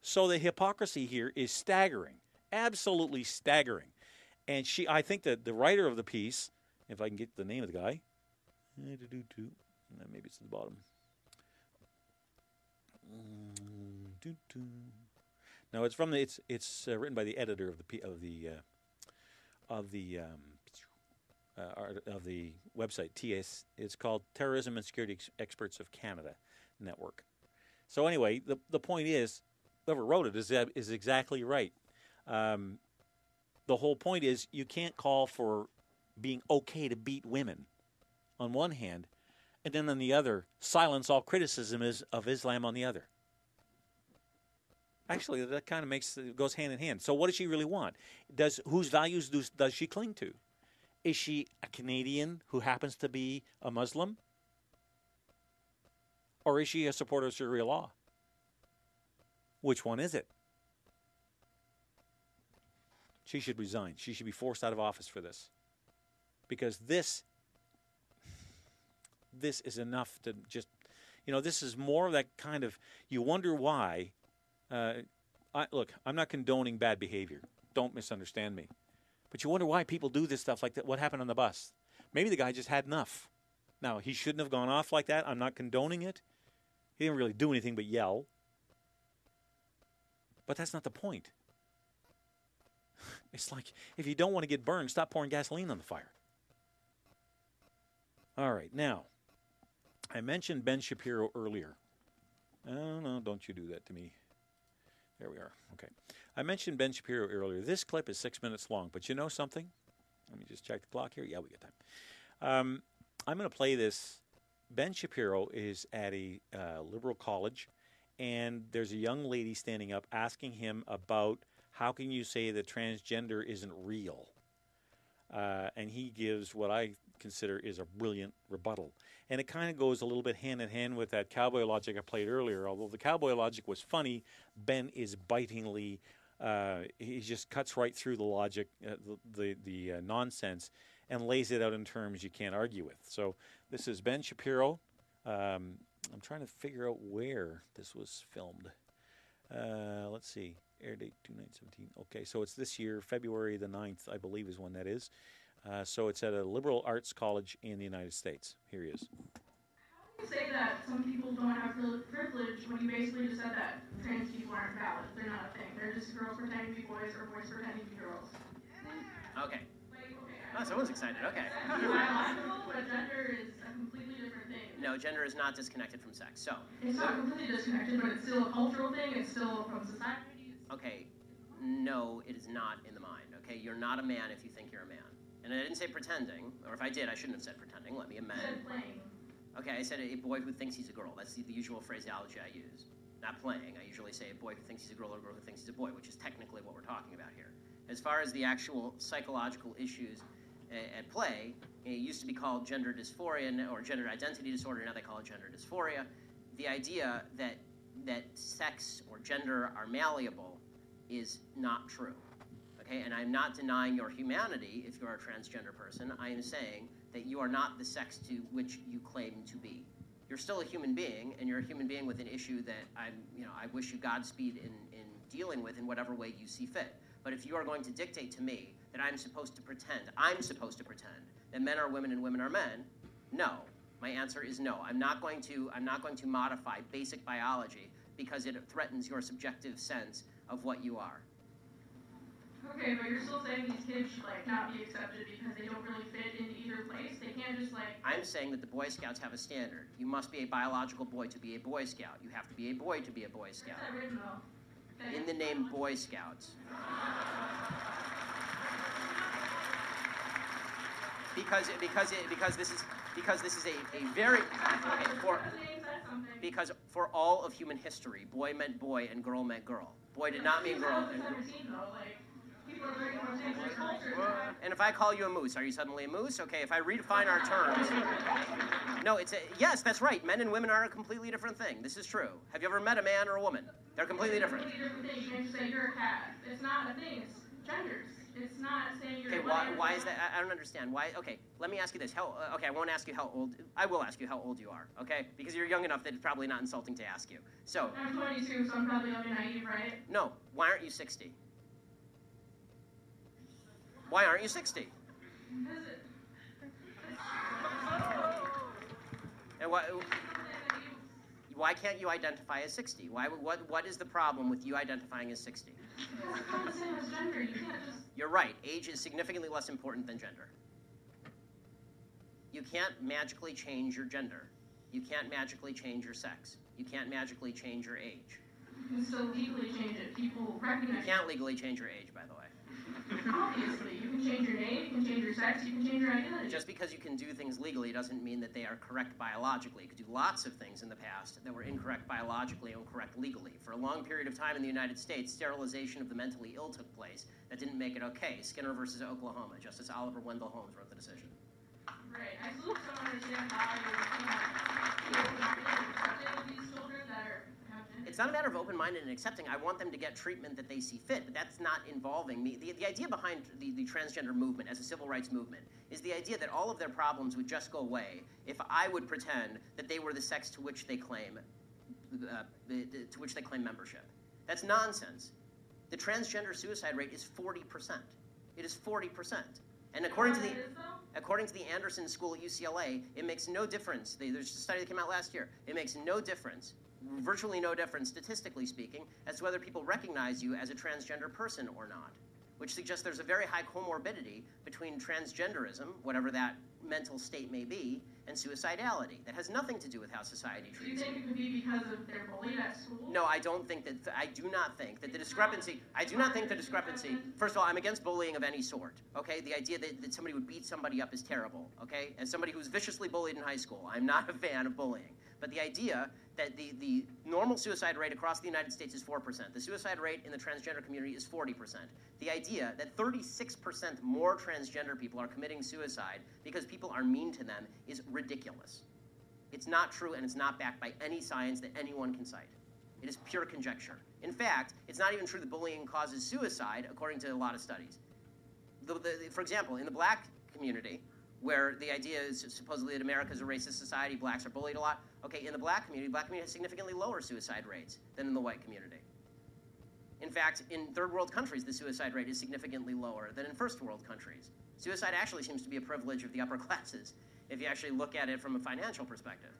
So the hypocrisy here is staggering, absolutely staggering. And she, I think that the writer of the piece, if I can get the name of the guy, maybe it's at the bottom. No, it's from the. It's it's uh, written by the editor of the of the uh, of the um, uh, of the website TS. It's called Terrorism and Security Ex- Experts of Canada Network. So anyway, the the point is, whoever wrote it is is exactly right. Um, the whole point is you can't call for being okay to beat women on one hand, and then on the other, silence all criticism is of Islam on the other. Actually, that kind of makes goes hand in hand. So, what does she really want? Does whose values does, does she cling to? Is she a Canadian who happens to be a Muslim? Or is she a supporter of Sharia law? Which one is it? She should resign. She should be forced out of office for this. Because this this is enough to just you know, this is more of that kind of you wonder why uh, I, look, I'm not condoning bad behavior. Don't misunderstand me. But you wonder why people do this stuff like that. What happened on the bus? Maybe the guy just had enough. Now, he shouldn't have gone off like that. I'm not condoning it. He didn't really do anything but yell. But that's not the point. It's like if you don't want to get burned, stop pouring gasoline on the fire. All right, now, I mentioned Ben Shapiro earlier. Oh, no, don't you do that to me. There we are. Okay. I mentioned Ben Shapiro earlier. This clip is six minutes long, but you know something? Let me just check the clock here. Yeah, we got time. Um, I'm going to play this. Ben Shapiro is at a uh, liberal college, and there's a young lady standing up asking him about how can you say that transgender isn't real? Uh, and he gives what I consider is a brilliant rebuttal. And it kind of goes a little bit hand in hand with that cowboy logic I played earlier. Although the cowboy logic was funny, Ben is bitingly. Uh, he just cuts right through the logic, uh, the the, the uh, nonsense, and lays it out in terms you can't argue with. So this is Ben Shapiro. Um, I'm trying to figure out where this was filmed. Uh, let's see, air date 2917. Okay, so it's this year, February the 9th, I believe, is when that is. Uh, so it's at a liberal arts college in the United States. Here he is. You say that some people don't have privilege when you basically just said that trans people aren't valid? They're not a thing. They're just girls pretending to be boys or boys pretending to be girls. Okay. Like, okay. Oh, someone's excited. Okay. Biological, but gender is a completely different thing. No, gender is not disconnected from sex. So, It's not completely disconnected, but it's still a cultural thing. It's still from society. Okay, no, it is not in the mind. Okay, you're not a man if you think you're a man. And I didn't say pretending, or if I did, I shouldn't have said pretending. Let me amend. said playing. Okay, I said a boy who thinks he's a girl. That's the, usual phraseology I use. Not playing. I usually say a boy who thinks he's a girl or a girl who thinks he's a boy, which is technically what we're talking about here. As far as the actual psychological issues at play, it used to be called gender dysphoria or gender identity disorder. Now they call it gender dysphoria. The idea that that sex or gender are malleable is not true. Okay, and I'm not denying your humanity if you're a transgender person. I am saying that you are not the sex to which you claim to be. You're still a human being, and you're a human being with an issue that I'm, you know, I wish you Godspeed in, in dealing with in whatever way you see fit. But if you are going to dictate to me that I'm supposed to pretend, I'm supposed to pretend that men are women and women are men, no. My answer is no. I'm not going to. I'm not going to modify basic biology because it threatens your subjective sense of what you are. Okay, but you're still saying these kids should like not be accepted because they don't really fit in either place. They can't just like. I'm saying that the Boy Scouts have a standard. You must be a biological boy to be a Boy Scout. You have to be a boy to be a Boy Scout. That written though? In the name Boy Scouts. Because because it, because this is because this is a, a very for The name said something. because for all of human history, boy meant boy and girl meant girl. Boy did not mean girl. And, 2017 and if I call you a moose, are you suddenly a moose? Okay, if I redefine our terms. No, it's a yes, that's right. Men and women are a completely different thing. This is true. Have you ever met a man or a woman? They're completely different. Completely different thing. You can't just say you're a cat. It's not a thing. It's genders. It's not saying you're. Okay, why, why is that? I, I don't understand. Why? Okay, let me ask you this. How? Uh, okay, I won't ask you how old. I will ask you how old you are. Okay, because you're young enough that it's probably not insulting to ask you. So, I'm 22, so I'm probably and naive, right? no. Why aren't you 60? Why aren't you 60? And why? Why can't you identify as 60? Why? What? What is the problem with you identifying as 60? it's not the same as gender. You can't just. You're right. Age is significantly less important than gender. You can't magically change your gender. You can't magically change your sex. You can't magically change your age. You can still legally change it. People recognize You can't legally change your age, by the way. Mm-hmm. Obviously, you can change your name. You can change your sex. You can change your identity. Just because you can do things legally doesn't mean that they are correct biologically. You could do lots of things in the past that were incorrect biologically and correct legally. For a long period of time in the United States, sterilization of the mentally ill took place. That didn't make it okay. Skinner versus Oklahoma. Justice Oliver Wendell Holmes wrote the decision. Right. I still don't understand how you're, you know, accepting these children that are have gender. It's not a matter of open-minded and accepting. I want them to get treatment that they see fit, but that's not involving me. The, the idea behind the, the transgender movement as a civil rights movement is the idea that all of their problems would just go away if I would pretend that they were the sex to which they claim, uh, to which they claim membership. That's nonsense. The transgender suicide rate is 40%. It is 40%. And according to the according to the Anderson School at UCLA, it makes no difference. There's a study that came out last year. It makes no difference, virtually no difference, statistically speaking, as to whether people recognize you as a transgender person or not which suggests there's a very high comorbidity between transgenderism, whatever that mental state may be, and suicidality. That has nothing to do with how society treats Do you think it could be because of their bullied at school? No, I don't think that. I do not think that the discrepancy. I do not think the discrepancy. First of all, I'm against bullying of any sort. Okay, the idea that, that somebody would beat somebody up is terrible. Okay, as somebody who's viciously bullied in high school, I'm not a fan of bullying. But the idea that the, the normal suicide rate across the United States is 4%. The suicide rate in the transgender community is 40%. The idea that 36% more transgender people are committing suicide because people are mean to them is ridiculous. It's not true and it's not backed by any science that anyone can cite. It is pure conjecture. In fact, it's not even true that bullying causes suicide, according to a lot of studies. The, the, for example, in the black community, where the idea is supposedly that America is a racist society, blacks are bullied a lot. Okay, in the black community, black community has significantly lower suicide rates than in the white community. In fact, in third world countries, the suicide rate is significantly lower than in first world countries. Suicide actually seems to be a privilege of the upper classes if you actually look at it from a financial perspective.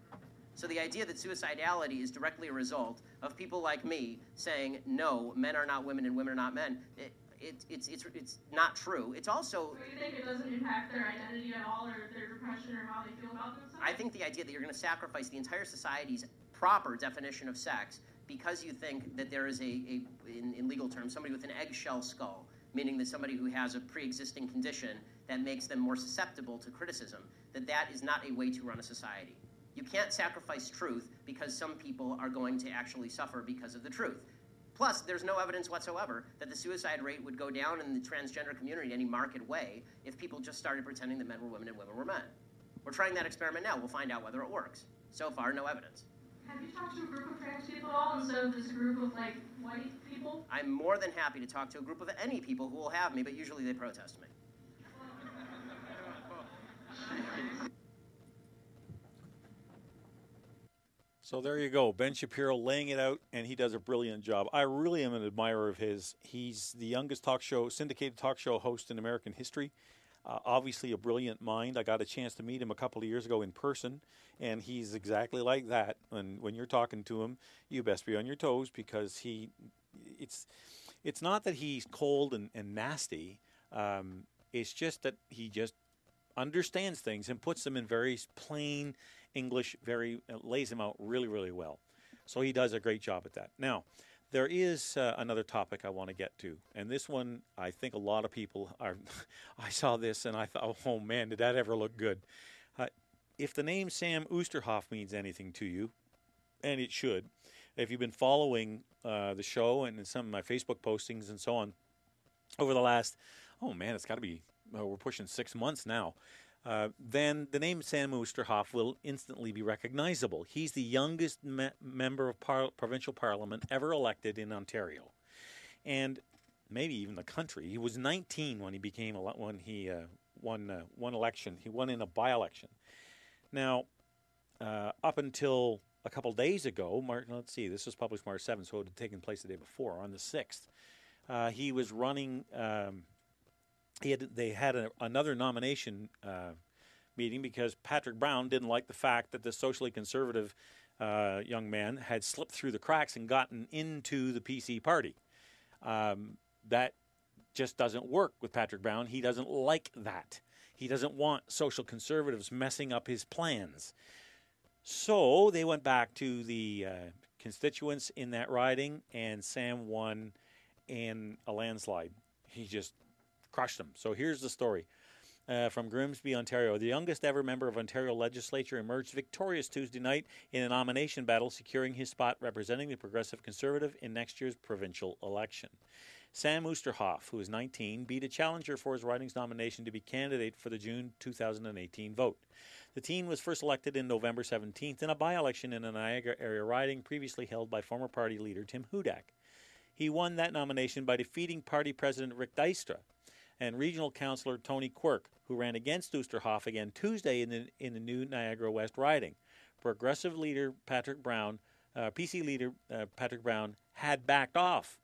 So the idea that suicidality is directly a result of people like me saying, no, men are not women and women are not men, it, it, it's, it's, it's not true. It's also. So you think it doesn't impact their identity at all, or their depression, or how they feel about themselves? I think the idea that you're going to sacrifice the entire society's proper definition of sex because you think that there is a, a in, in legal terms, somebody with an eggshell skull, meaning that somebody who has a pre-existing condition that makes them more susceptible to criticism, that that is not a way to run a society. You can't sacrifice truth because some people are going to actually suffer because of the truth. Plus, there's no evidence whatsoever that the suicide rate would go down in the transgender community in any marked way if people just started pretending that men were women and women were men. We're trying that experiment now. We'll find out whether it works. So far, no evidence. Have you talked to a group of trans people at all instead of this group of like white people? I'm more than happy to talk to a group of any people who will have me, but usually they protest me. So there you go, Ben Shapiro laying it out, and he does a brilliant job. I really am an admirer of his. He's the youngest talk show, syndicated talk show host in American history. Uh, obviously, a brilliant mind. I got a chance to meet him a couple of years ago in person, and he's exactly like that. And when you're talking to him, you best be on your toes because he, it's, it's not that he's cold and, and nasty. Um, it's just that he just understands things and puts them in very plain English, very uh, lays him out really, really well. So he does a great job at that. Now, there is uh, another topic I want to get to, and this one I think a lot of people are. I saw this and I thought, oh man, did that ever look good? Uh, if the name Sam Oosterhoff means anything to you, and it should, if you've been following uh, the show and some of my Facebook postings and so on over the last, oh man, it's got to be, we're pushing six months now. Uh, then the name Sam Oosterhoff will instantly be recognizable. He's the youngest me- member of par- provincial parliament ever elected in Ontario, and maybe even the country. He was 19 when he became ele- when he uh, won uh, one election. He won in a by-election. Now, uh, up until a couple days ago, March, let's see, this was published March 7th, so it had taken place the day before, on the 6th. Uh, he was running. Um, had they had a, another nomination uh, meeting because Patrick Brown didn't like the fact that the socially conservative uh, young man had slipped through the cracks and gotten into the PC party. Um, that just doesn't work with Patrick Brown. He doesn't like that. He doesn't want social conservatives messing up his plans. So they went back to the uh, constituents in that riding, and Sam won in a landslide. He just crushed them. So here's the story. Uh, from Grimsby, Ontario. The youngest ever member of Ontario legislature emerged victorious Tuesday night in a nomination battle, securing his spot representing the Progressive Conservative in next year's provincial election. Sam Oosterhoff, who is 19, beat a challenger for his riding's nomination to be candidate for the June 2018 vote. The teen was first elected in November 17th in a by election in a Niagara area riding previously held by former party leader Tim Hudak. He won that nomination by defeating party president Rick Dykstra and regional councillor Tony Quirk, who ran against Oosterhoff again Tuesday in the, in the new Niagara West riding. Progressive leader Patrick Brown, uh, PC leader uh, Patrick Brown, had backed off.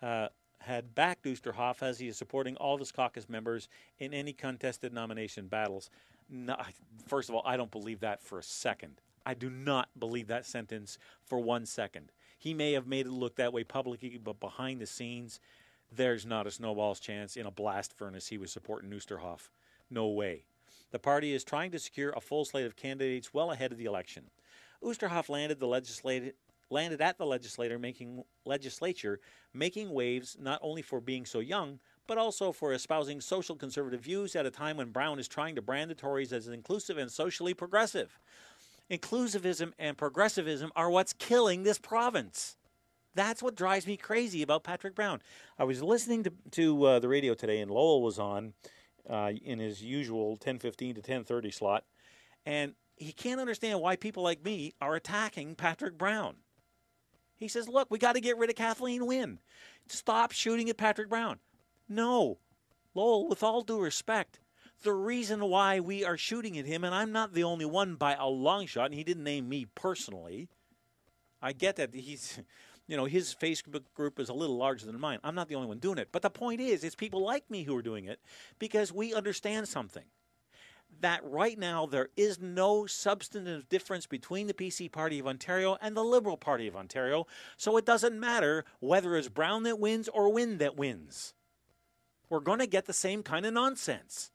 Uh, had backed Oosterhoff as he is supporting all of his caucus members in any contested nomination battles. No, first of all, I don't believe that for a second. I do not believe that sentence for one second. He may have made it look that way publicly, but behind the scenes, there's not a snowball's chance in a blast furnace he was supporting Oosterhoff. No way. The party is trying to secure a full slate of candidates well ahead of the election. Oosterhoff landed the landed at the making legislature making waves not only for being so young but also for espousing social conservative views at a time when Brown is trying to brand the Tories as inclusive and socially progressive. Inclusivism and progressivism are what's killing this province. That's what drives me crazy about Patrick Brown. I was listening to, to uh, the radio today, and Lowell was on uh, in his usual 10:15 to 10:30 slot, and he can't understand why people like me are attacking Patrick Brown. He says, "Look, we got to get rid of Kathleen Wynne. Stop shooting at Patrick Brown." No, Lowell, with all due respect, the reason why we are shooting at him, and I'm not the only one by a long shot, and he didn't name me personally. I get that he's you know, his Facebook group is a little larger than mine. I'm not the only one doing it. But the point is, it's people like me who are doing it because we understand something. That right now there is no substantive difference between the PC Party of Ontario and the Liberal Party of Ontario, so it doesn't matter whether it's Brown that wins or Wynne that wins. We're going to get the same kind of nonsense.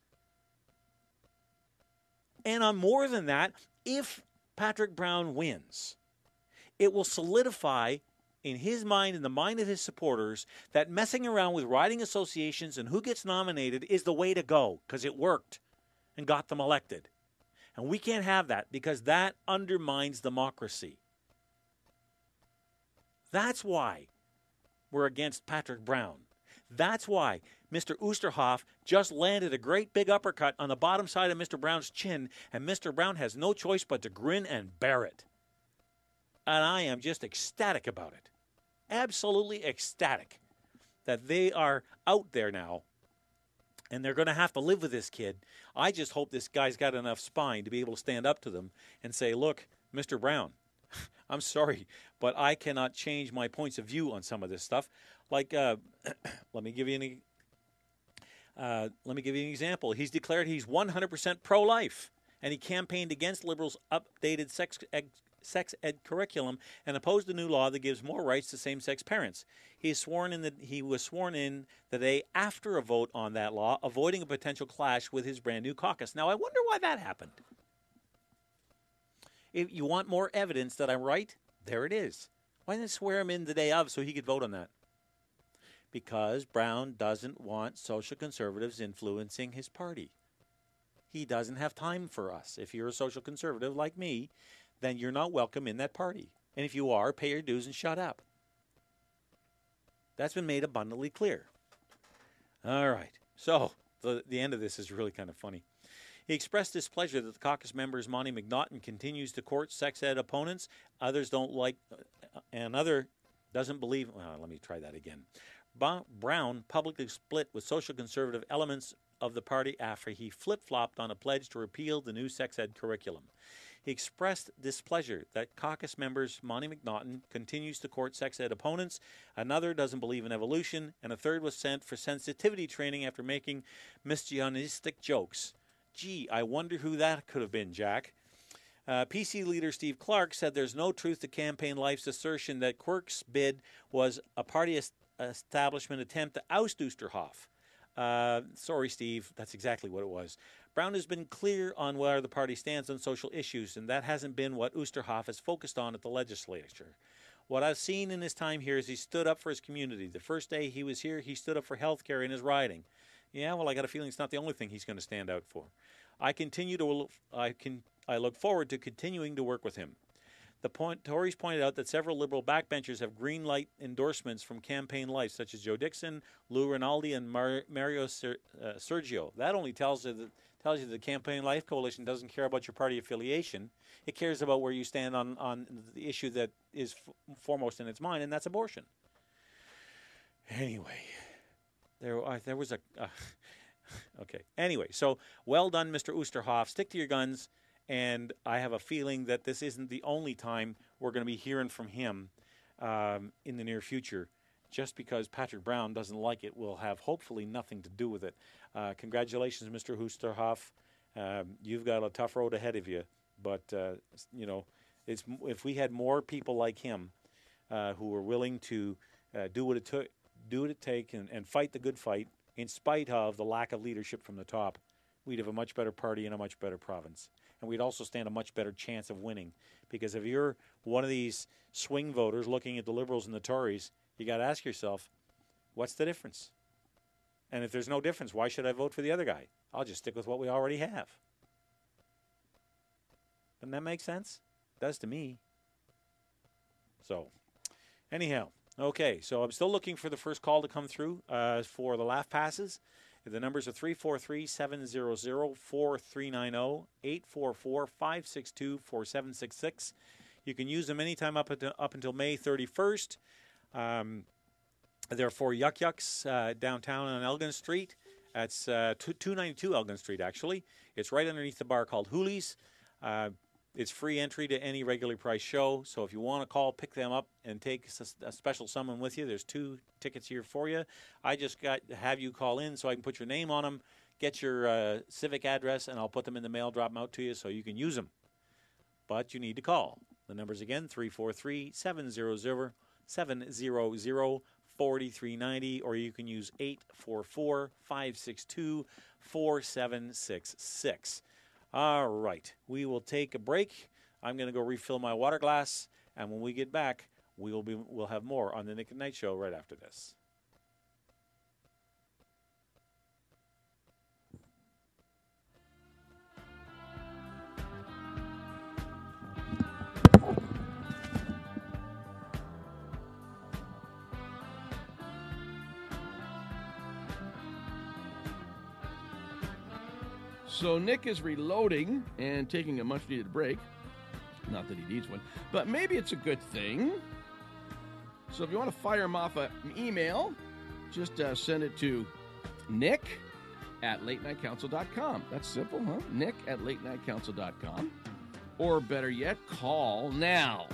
And on more than that, if Patrick Brown wins, it will solidify in his mind and the mind of his supporters that messing around with riding associations and who gets nominated is the way to go because it worked and got them elected. And we can't have that because that undermines democracy. That's why we're against Patrick Brown. That's why Mr. Oosterhoff just landed a great big uppercut on the bottom side of Mr. Brown's chin, and Mr. Brown has no choice but to grin and bear it. And I am just ecstatic about it absolutely ecstatic that they are out there now and they're going to have to live with this kid. I just hope this guy's got enough spine to be able to stand up to them and say, Look, Mr. Brown, I'm sorry, but I cannot change my points of view on some of this stuff. Like, uh, let me give you an uh, let me give you an example. He's declared he's 100% pro-life, and he campaigned against liberals' updated sex sex ed curriculum and opposed a new law that gives more rights to same-sex parents. He sworn in that he was sworn in the day after a vote on that law, avoiding a potential clash with his brand new caucus. Now I wonder why that happened. If you want more evidence that I'm right, there it is. Why didn't swear him in the day of so he could vote on that? Because Brown doesn't want social conservatives influencing his party. He doesn't have time for us. If you're a social conservative like me, then you're not welcome in that party. And if you are, pay your dues and shut up. That's been made abundantly clear. All right. So the, the end of this is really kind of funny. He expressed displeasure that the caucus members Monte McNaughton continues to court sex ed opponents. Others don't like, uh, another doesn't believe. Well, let me try that again. Brown publicly split with social conservative elements of the party after he flip flopped on a pledge to repeal the new sex ed curriculum. He expressed displeasure that caucus members Monte McNaughton continues to court sex ed opponents, another doesn't believe in evolution, and a third was sent for sensitivity training after making misogynistic jokes. Gee, I wonder who that could have been, Jack. Uh, PC leader Steve Clark said there's no truth to Campaign Life's assertion that Quirk's bid was a party establishment attempt to oust Oosterhoff. Uh, sorry, Steve, that's exactly what it was. Brown has been clear on where the party stands on social issues, and that hasn't been what Oosterhoff has focused on at the legislature. What I've seen in his time here is he stood up for his community. The first day he was here, he stood up for health care in his riding. Yeah, well, I got a feeling it's not the only thing he's going to stand out for. I continue to I can I look forward to continuing to work with him. The point, Tories pointed out that several Liberal backbenchers have green light endorsements from campaign life, such as Joe Dickson, Lou Rinaldi, and Mar- Mario Ser- uh, Sergio. That only tells you that tells you the Campaign Life Coalition doesn't care about your party affiliation. It cares about where you stand on, on the issue that is f- foremost in its mind, and that's abortion. Anyway, there, uh, there was a. Uh, okay. Anyway, so well done, Mr. Oosterhoff. Stick to your guns, and I have a feeling that this isn't the only time we're going to be hearing from him um, in the near future. Just because Patrick Brown doesn't like it will have hopefully nothing to do with it. Uh, congratulations, Mr. Oosterhoff. Um, you've got a tough road ahead of you, but uh, you know, it's if we had more people like him uh, who were willing to uh, do what it took, do what it take, and, and fight the good fight in spite of the lack of leadership from the top, we'd have a much better party and a much better province. And we'd also stand a much better chance of winning. Because if you're one of these swing voters looking at the Liberals and the Tories, you got to ask yourself, what's the difference? And if there's no difference, why should I vote for the other guy? I'll just stick with what we already have. Doesn't that make sense? It does to me. So, anyhow, okay. So I'm still looking for the first call to come through uh, for the laugh passes. The numbers are 343 700 4390 844 562 4766. You can use them anytime up, until, up until May 31st. Um, they're four Yuk Yuk's uh, downtown on Elgin Street. That's uh, 292 Elgin Street, actually. It's right underneath the bar called Hooley's. Uh, it's free entry to any regularly priced show. So if you want to call, pick them up, and take a special someone with you, there's two tickets here for you. I just got have you call in so I can put your name on them, get your uh, civic address, and I'll put them in the mail, drop them out to you so you can use them. But you need to call. The numbers again 343 700 700 4390, or you can use 844 562 4766. All right, we will take a break. I'm going to go refill my water glass, and when we get back, we will be we'll have more on the Nick at Night Show right after this. So Nick is reloading and taking a much needed break. Not that he needs one, but maybe it's a good thing. So if you want to fire him off an email, just uh, send it to nick at late night latenightcouncil.com. That's simple, huh? Nick at late night latenightcouncil.com. Or better yet, call now.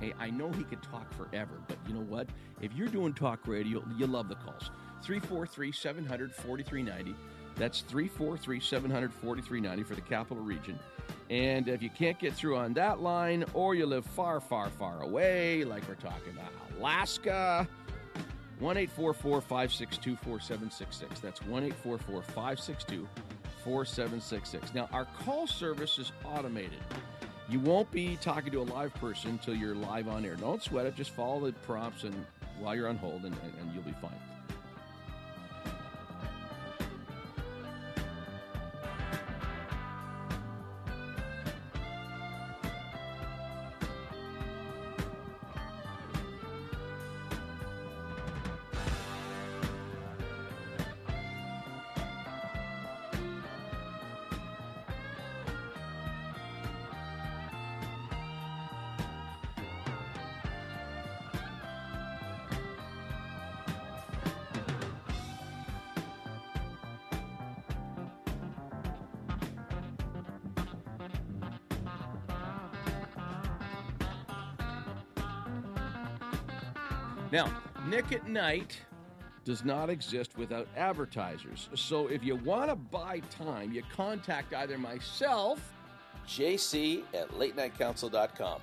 Hey, I know he could talk forever, but you know what? If you're doing talk radio, you love the calls. 343 700 4390. That's 343 700 4390 for the capital region. And if you can't get through on that line, or you live far, far, far away, like we're talking about Alaska, 1 844 562 4766. That's 1 844 562 4766. Now, our call service is automated. You won't be talking to a live person until you're live on air. Don't sweat it. Just follow the prompts and while you're on hold, and, and, and you'll be fine. Night does not exist without advertisers. So if you want to buy time, you contact either myself, jc at latenightcouncil.com.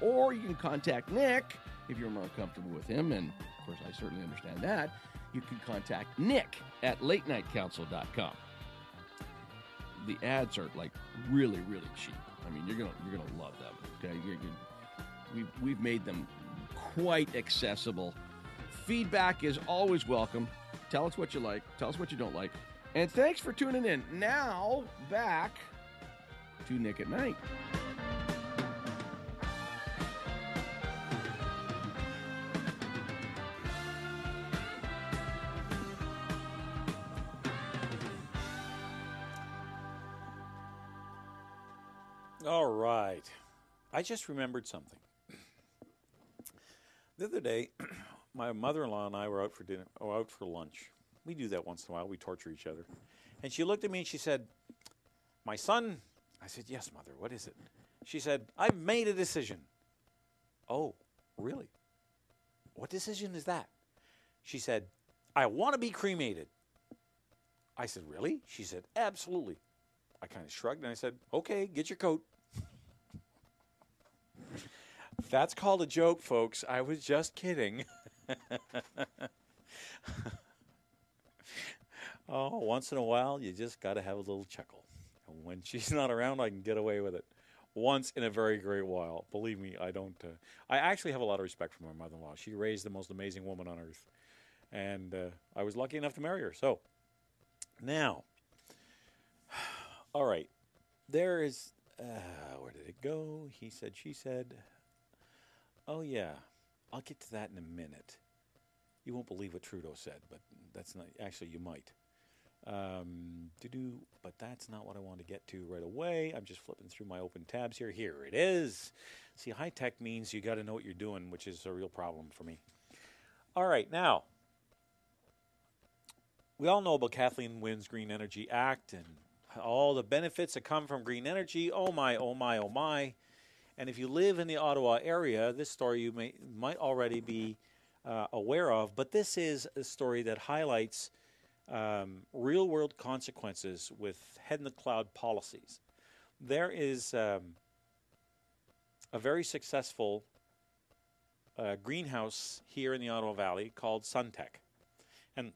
or you can contact Nick if you're more comfortable with him. And of course, I certainly understand that. You can contact Nick at latenightcouncil.com. The ads are like really, really cheap. I mean, you're gonna you're gonna love them. Okay, you're, you're, we've we've made them quite accessible. Feedback is always welcome. Tell us what you like. Tell us what you don't like. And thanks for tuning in. Now back to Nick at Night. All right. I just remembered something. The other day, my mother-in-law and I were out for dinner, or out for lunch. We do that once in a while. We torture each other. And she looked at me and she said, "My son." I said, "Yes, mother. What is it?" She said, "I've made a decision." Oh, really? What decision is that? She said, I want to be cremated. I said, Really? She said, Absolutely. I kind of shrugged and I said, Okay, get your coat. That's called a joke, folks. I was just kidding. oh, once in a while, you just got to have a little chuckle. And when she's not around, I can get away with it. Once in a very great while. Believe me, I don't. Uh, I actually have a lot of respect for my mother in law. She raised the most amazing woman on earth. And uh, I was lucky enough to marry her. So, now, all right. There is. Uh, where did it go? He said, she said. Oh, yeah. I'll get to that in a minute. You won't believe what Trudeau said, but that's not. Actually, you might. Um, do, but that's not what I want to get to right away. I'm just flipping through my open tabs here. Here it is. See, high tech means you got to know what you're doing, which is a real problem for me. All right, now we all know about Kathleen Wynne's Green Energy Act and all the benefits that come from green energy. Oh my, oh my, oh my. And if you live in the Ottawa area, this story you may might already be uh, aware of, but this is a story that highlights um, real world consequences with head in the cloud policies. There is um, a very successful uh, greenhouse here in the Ottawa Valley called Suntech. And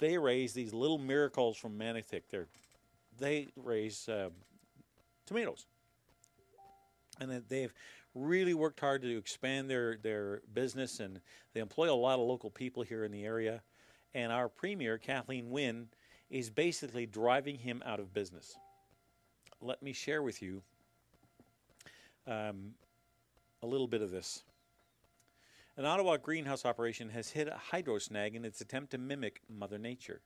they raise these little miracles from Manotick. They're, they raise um, tomatoes. And they've really worked hard to expand their, their business, and they employ a lot of local people here in the area. And our premier, Kathleen Wynne, is basically driving him out of business. Let me share with you um, a little bit of this. An Ottawa greenhouse operation has hit a hydro snag in its attempt to mimic Mother Nature.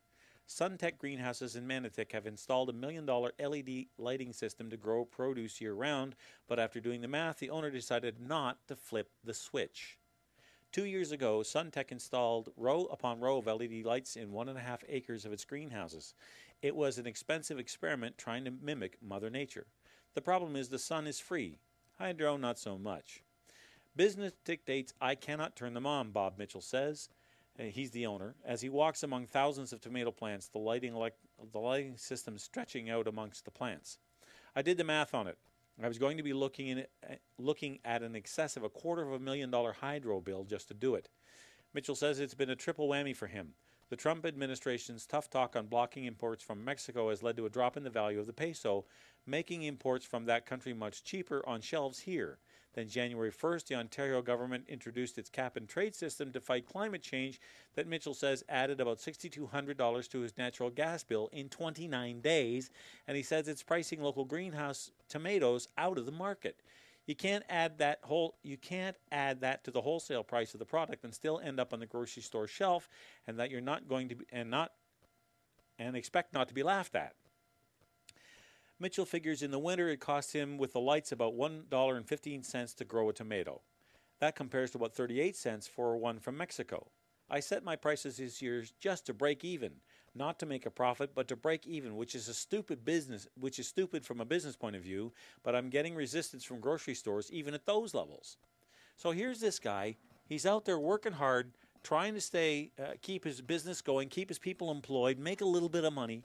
Suntech greenhouses in Manotick have installed a million dollar LED lighting system to grow produce year round, but after doing the math, the owner decided not to flip the switch. Two years ago, Suntech installed row upon row of LED lights in one and a half acres of its greenhouses. It was an expensive experiment trying to mimic Mother Nature. The problem is the sun is free, hydro not so much. Business dictates I cannot turn them on, Bob Mitchell says. He's the owner. As he walks among thousands of tomato plants, the lighting, elect- the lighting system stretching out amongst the plants. I did the math on it. I was going to be looking, in, uh, looking at an excess of a quarter of a million dollar hydro bill just to do it. Mitchell says it's been a triple whammy for him. The Trump administration's tough talk on blocking imports from Mexico has led to a drop in the value of the peso, making imports from that country much cheaper on shelves here. Then, January 1st, the Ontario government introduced its cap and trade system to fight climate change that Mitchell says added about $6,200 to his natural gas bill in 29 days. And he says it's pricing local greenhouse tomatoes out of the market. You can't add that whole you can't add that to the wholesale price of the product and still end up on the grocery store shelf and that you're not going to be and not and expect not to be laughed at. Mitchell figures in the winter it costs him with the lights about $1.15 to grow a tomato. That compares to about 38 cents for one from Mexico. I set my prices this year just to break even, not to make a profit, but to break even, which is a stupid business, which is stupid from a business point of view, but I'm getting resistance from grocery stores even at those levels. So here's this guy, he's out there working hard, trying to stay uh, keep his business going, keep his people employed, make a little bit of money,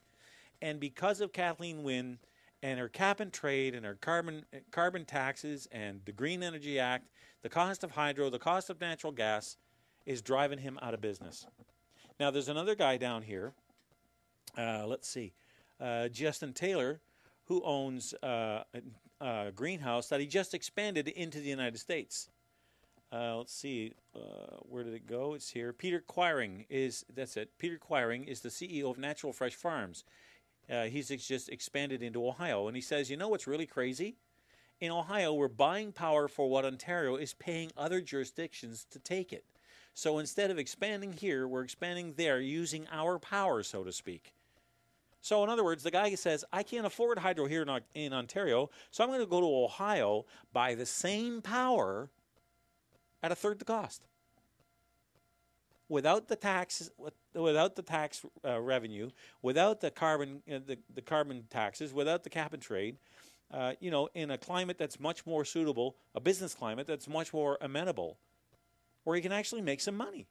and because of Kathleen Wynne, and her cap and trade and her carbon carbon taxes and the Green Energy Act, the cost of hydro, the cost of natural gas is driving him out of business. Now there's another guy down here. Uh, let's see, uh, Justin Taylor, who owns uh, a, a, greenhouse that he just expanded into the United States. Uh, let's see, uh, where did it go? It's here. Peter Quiring is that's it. Peter Quiring is the CEO of Natural Fresh Farms. Uh, he's just expanded into Ohio. And he says, you know what's really crazy? In Ohio, we're buying power for what Ontario is paying other jurisdictions to take it. So instead of expanding here, we're expanding there using our power, so to speak. So, in other words, the guy says, I can't afford hydro here in, in Ontario, so I'm going to go to Ohio, buy the same power at a third the cost without the tax without the tax uh, revenue, without the carbon uh, the, the carbon taxes, without the cap and trade, uh, you know, in a climate that's much more suitable, a business climate that's much more amenable, where you can actually make some money.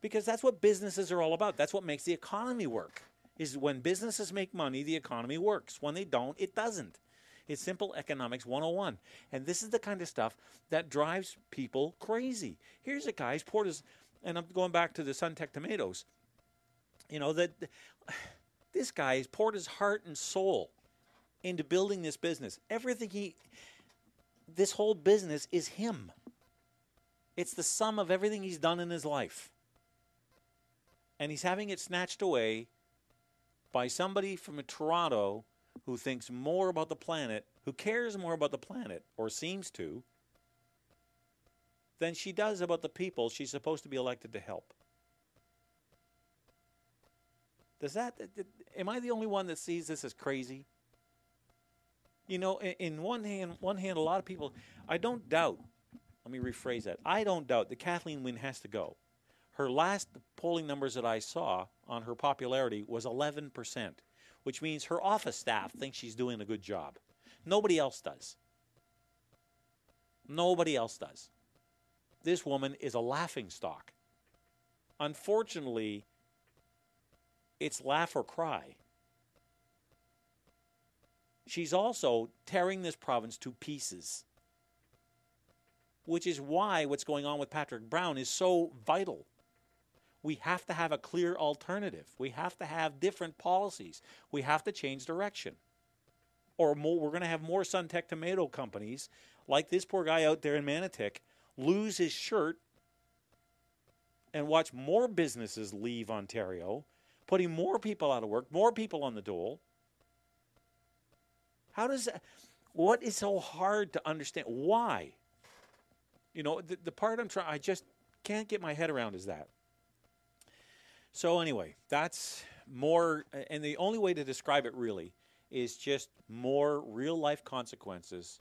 because that's what businesses are all about. That's what makes the economy work. Is when businesses make money, the economy works. When they don't, it doesn't. It's simple economics 101. And this is the kind of stuff that drives people crazy. Here's a guy, he's poured his, and I'm going back to the Suntech tomatoes. You know, that this guy has poured his heart and soul into building this business. Everything he, this whole business is him. It's the sum of everything he's done in his life. And he's having it snatched away by somebody from Toronto who thinks more about the planet, who cares more about the planet, or seems to, than she does about the people she's supposed to be elected to help. Does that, am I the only one that sees this as crazy? You know, in one hand, one hand, a lot of people, I don't doubt, let me rephrase that, I don't doubt that Kathleen Wynne has to go. Her last polling numbers that I saw on her popularity was 11%, which means her office staff thinks she's doing a good job. Nobody else does. Nobody else does. This woman is a laughing stock. Unfortunately, it's laugh or cry. She's also tearing this province to pieces, which is why what's going on with Patrick Brown is so vital. We have to have a clear alternative. We have to have different policies. We have to change direction. Or more, we're going to have more Suntech tomato companies like this poor guy out there in Manotick lose his shirt and watch more businesses leave Ontario putting more people out of work, more people on the dole. How does that, what is so hard to understand? Why? You know, the, the part I'm trying, I just can't get my head around is that. So, anyway, that's more, and the only way to describe it really is just more real life consequences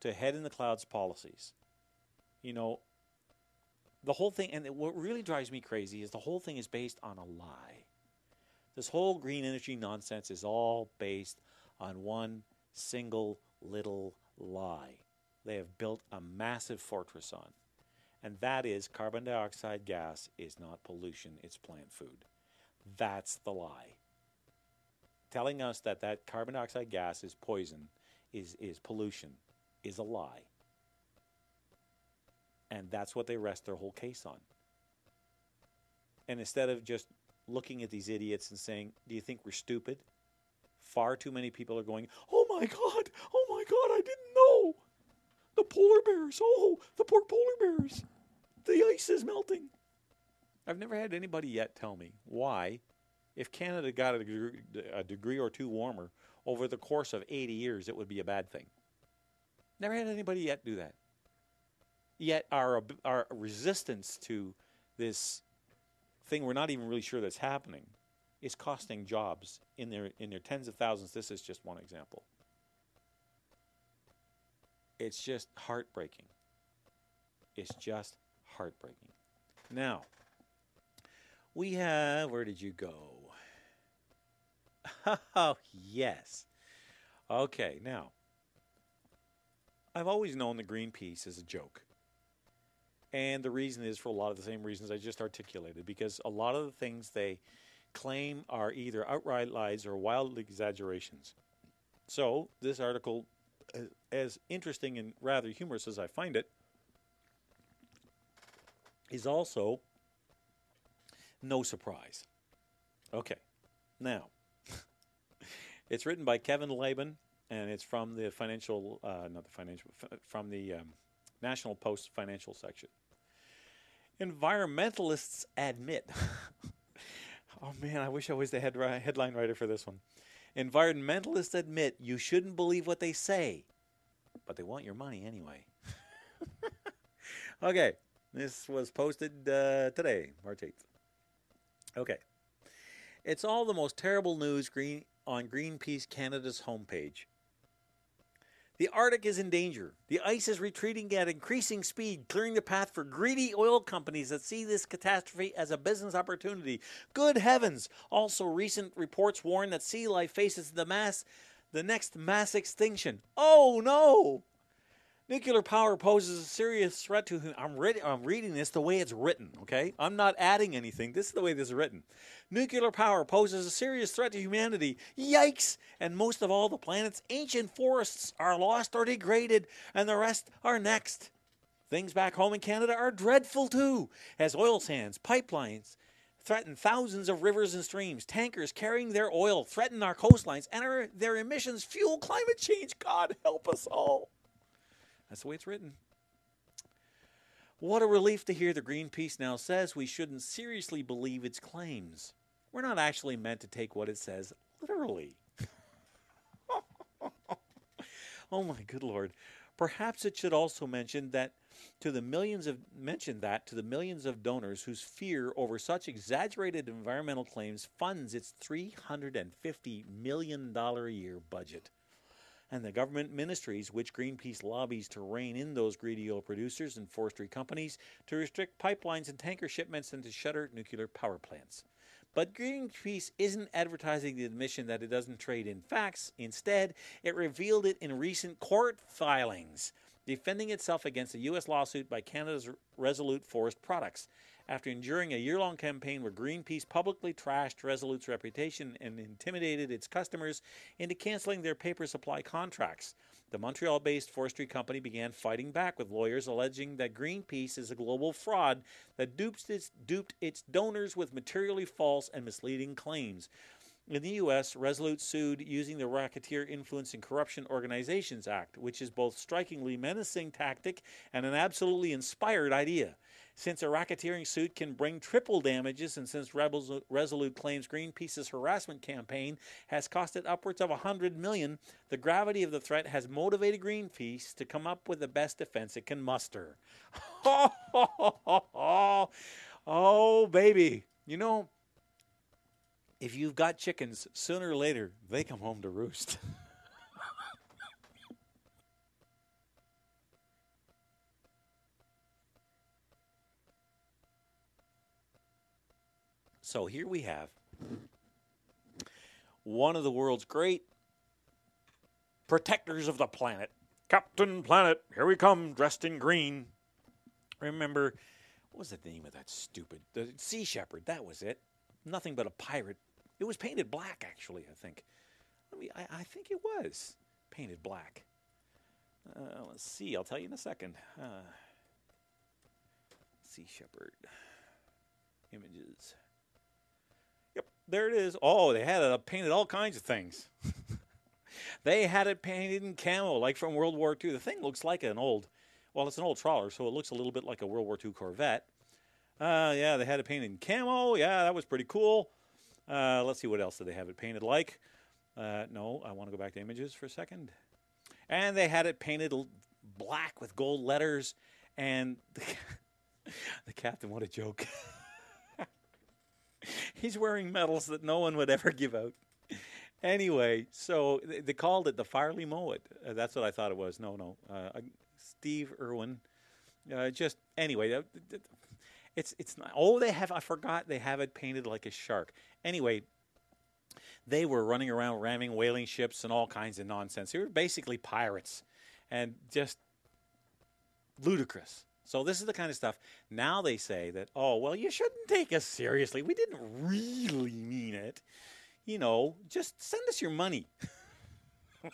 to head in the clouds policies. You know, the whole thing, and what really drives me crazy is the whole thing is based on a lie. This whole green energy nonsense is all based on one single little lie they have built a massive fortress on. And that is carbon dioxide gas is not pollution, it's plant food. That's the lie. Telling us that that carbon dioxide gas is poison, is, is pollution, is a lie. And that's what they rest their whole case on. And instead of just looking at these idiots and saying, Do you think we're stupid? Far too many people are going, Oh my God, oh my God, I didn't know. The polar bears, oh, the poor polar bears. The ice is melting. I've never had anybody yet tell me why, if Canada got a degree, a degree or two warmer over the course of 80 years, it would be a bad thing. Never had anybody yet do that. Yet our, our resistance to this thing we're not even really sure that's happening is costing jobs in their in their tens of thousands. This is just one example. It's just heartbreaking. It's just heartbreaking. Now, we have where did you go? Oh, yes. Okay, now I've always known the Greenpeace is a joke. And the reason is for a lot of the same reasons I just articulated, because a lot of the things they claim are either outright lies or wild exaggerations. So, this article, as interesting and rather humorous as I find it, is also no surprise. Okay, now, it's written by Kevin Libin, and it's from the financial, uh, not the financial, from the um, National Post financial section. Environmentalists admit. oh man, I wish I was the head, headline writer for this one. Environmentalists admit you shouldn't believe what they say, but they want your money anyway. okay, this was posted uh, today, March 8th. Okay. It's all the most terrible news green on Greenpeace Canada's homepage. The Arctic is in danger. The ice is retreating at increasing speed, clearing the path for greedy oil companies that see this catastrophe as a business opportunity. Good heavens! Also, recent reports warn that sea life faces the mass, the next mass extinction. Oh no! Nuclear power poses a serious threat to I'm, read- I'm reading this the way it's written, okay? I'm not adding anything. This is the way this is written. Nuclear power poses a serious threat to humanity. Yikes! And most of all, the planet's ancient forests are lost or degraded, and the rest are next. Things back home in Canada are dreadful too, as oil sands, pipelines threaten thousands of rivers and streams. Tankers carrying their oil threaten our coastlines, and our, their emissions fuel climate change. God help us all. That's the way it's written. What a relief to hear the Greenpeace now says we shouldn't seriously believe its claims. We're not actually meant to take what it says literally. oh my good lord. Perhaps it should also mention that to the millions of mention that to the millions of donors whose fear over such exaggerated environmental claims funds its 350 million dollar a year budget and the government ministries which Greenpeace lobbies to rein in those greedy oil producers and forestry companies, to restrict pipelines and tanker shipments, and to shutter nuclear power plants. But Greenpeace isn't advertising the admission that it doesn't trade in facts. Instead, it revealed it in recent court filings, defending itself against a U.S. lawsuit by Canada's Resolute Forest Products. After enduring a year long campaign where Greenpeace publicly trashed Resolute's reputation and intimidated its customers into canceling their paper supply contracts, the Montreal based forestry company began fighting back with lawyers alleging that Greenpeace is a global fraud that dupes its, duped its donors with materially false and misleading claims. In the U.S., Resolute sued using the Racketeer Influence and Corruption Organizations Act, which is both strikingly menacing tactic and an absolutely inspired idea. Since a racketeering suit can bring triple damages, and since Rebels Resolute claims Greenpeace's harassment campaign has cost it upwards of 100 million, the gravity of the threat has motivated Greenpeace to come up with the best defense it can muster. oh, baby. You know, if you've got chickens, sooner or later they come home to roost. So here we have one of the world's great protectors of the planet, Captain Planet. Here we come, dressed in green. Remember, what was the name of that stupid the Sea Shepherd? That was it. Nothing but a pirate. It was painted black, actually. I think. Let me. I, I think it was painted black. Uh, let's see. I'll tell you in a second. Uh, sea Shepherd images. There it is. Oh, they had it painted all kinds of things. they had it painted in camo, like from World War II. The thing looks like an old, well, it's an old trawler, so it looks a little bit like a World War II Corvette. Uh, yeah, they had it painted in camo. Yeah, that was pretty cool. Uh, let's see what else did they have it painted like. Uh, no, I want to go back to images for a second. And they had it painted black with gold letters. And the, the captain, what a joke. He's wearing medals that no one would ever give out. Anyway, so they, called it the Farley Mowat. Uh, that's what I thought it was. No, no. Uh, Steve Irwin. Uh, just anyway, it's it's not. Oh, they have. I forgot they have it painted like a shark. Anyway, they were running around ramming whaling ships and all kinds of nonsense. They were basically pirates, and just ludicrous. So this is the kind of stuff. Now they say that, oh, well, you shouldn't take us seriously. We didn't really mean it. You know, just send us your money.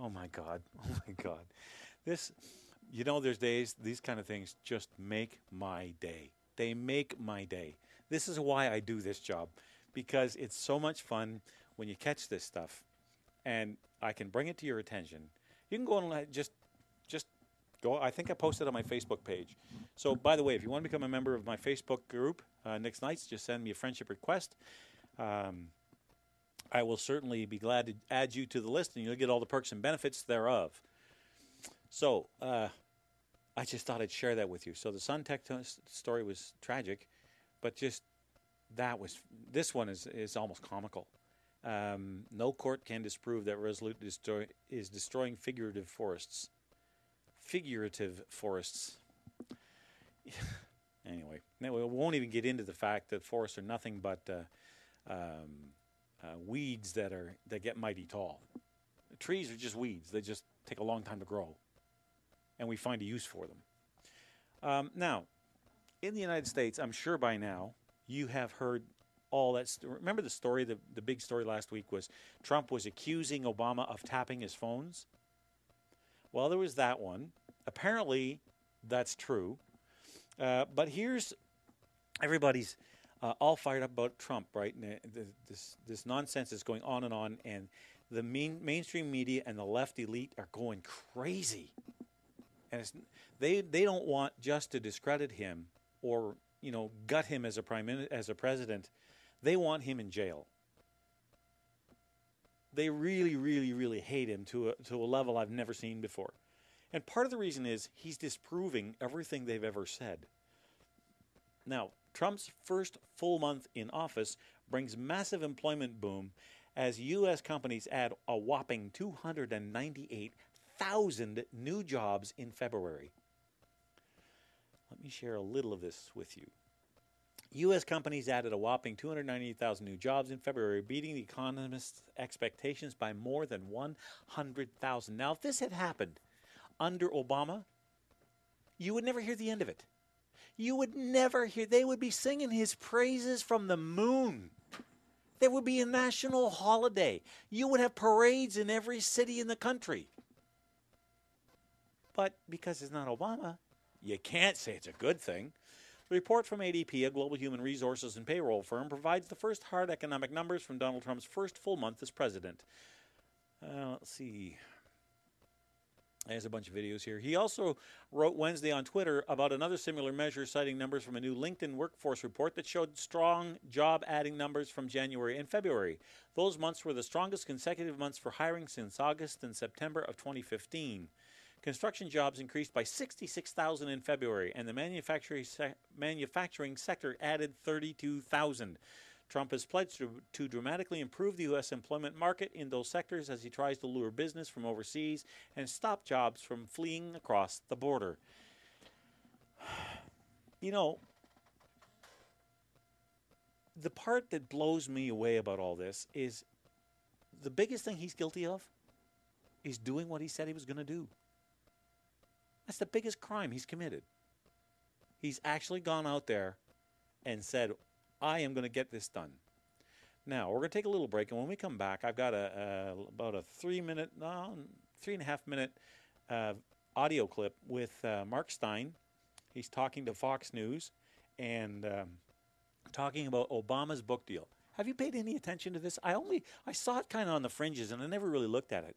oh my God. Oh my God. This, you know, there's days, these kind of things just make my day. They make my day. This is why I do this job because it's so much fun when you catch this stuff and I can bring it to your attention. You can go and just Go. I think I posted on my Facebook page. So, by the way, if you want to become a member of my Facebook group, uh, Nick's Nights, just send me a friendship request. Um, I will certainly be glad to add you to the list, and you'll get all the perks and benefits thereof. So, uh, I just thought I'd share that with you. So, the Suntech t- story was tragic, but just that was this one is is almost comical. Um, no court can disprove that Resolute destroy, is destroying figurative forests figurative forests. anyway, we won't even get into the fact that forests are nothing but uh, um, uh, weeds that are that get mighty tall. The trees are just weeds; they just take a long time to grow. and we find a use for them. Um, now, in the United States, I'm sure by now you have heard all that. St- remember the story? The, the big story last week was Trump was accusing Obama of tapping his phones. Well, there was that one. Apparently, that's true. Uh, but here's everybody's uh, all fired up about Trump, right? And uh, this this nonsense is going on and on, and the main, mainstream media and the left elite are going crazy. And they they don't want just to discredit him or you know gut him as a prime as a president. They want him in jail. They really, really, really hate him to a, to a level I've never seen before. And part of the reason is he's disproving everything they've ever said. Now, Trump's first full month in office brings massive employment boom as U.S. companies add a whopping 298,000 new jobs in February. Let me share a little of this with you. U.S. companies added a whopping 290,000 new jobs in February, beating the economists' expectations by more than 100,000. Now, if this had happened under Obama, you would never hear the end of it. You would never hear, they would be singing his praises from the moon. There would be a national holiday. You would have parades in every city in the country. But because it's not Obama, you can't say it's a good thing. The report from ADP, a global human resources and payroll firm, provides the first hard economic numbers from Donald Trump's first full month as president. Uh, let's see. There's a bunch of videos here. He also wrote Wednesday on Twitter about another similar measure, citing numbers from a new LinkedIn workforce report that showed strong job adding numbers from January and February. Those months were the strongest consecutive months for hiring since August and September of 2015. Construction jobs increased by 66,000 in February, and the manufacturing, se- manufacturing sector added 32,000. Trump has pledged to, to dramatically improve the U.S. employment market in those sectors as he tries to lure business from overseas and stop jobs from fleeing across the border. You know, the part that blows me away about all this is the biggest thing he's guilty of is doing what he said he was going to do. That's the biggest crime he's committed. He's actually gone out there and said, I am going to get this done. Now, we're going to take a little break, and when we come back, I've got a, a about a three minute, no, three and a half minute uh, audio clip with uh, Mark Steyn. He's talking to Fox News and um, talking about Obama's book deal. Have you paid any attention to this? I only I saw it kind of on the fringes, and I never really looked at it.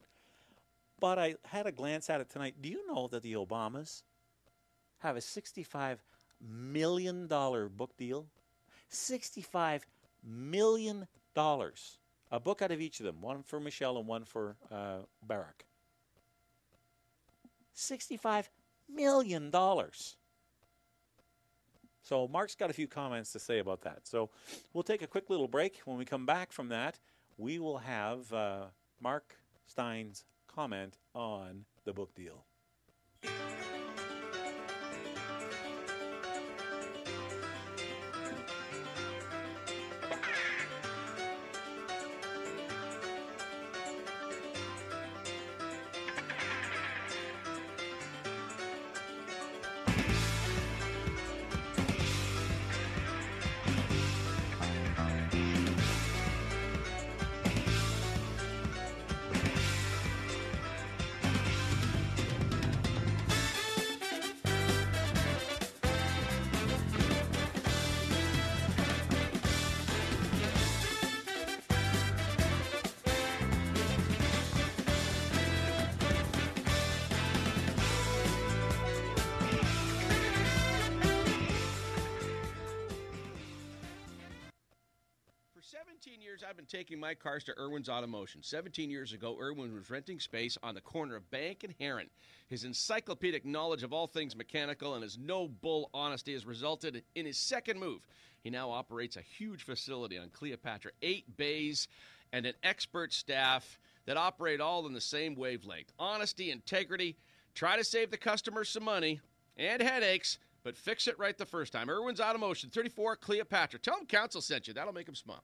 But I had a glance at it tonight. Do you know that the Obamas have a $65 million book deal? $65 million. A book out of each of them, one for Michelle and one for uh, Barack. $65 million. So Mark's got a few comments to say about that. So we'll take a quick little break. When we come back from that, we will have uh, Mark Steyn's comment on the book deal. My cars to Irwin's Automotion. 17 years ago, Irwin was renting space on the corner of Bank and Heron. His encyclopedic knowledge of all things mechanical and his no bull honesty has resulted in his second move. He now operates a huge facility on Cleopatra, eight bays, and an expert staff that operate all in the same wavelength. Honesty, integrity, try to save the customer some money and headaches, but fix it right the first time. Irwin's Automotion, 34 Cleopatra. Tell him Council sent you. That'll make him smile.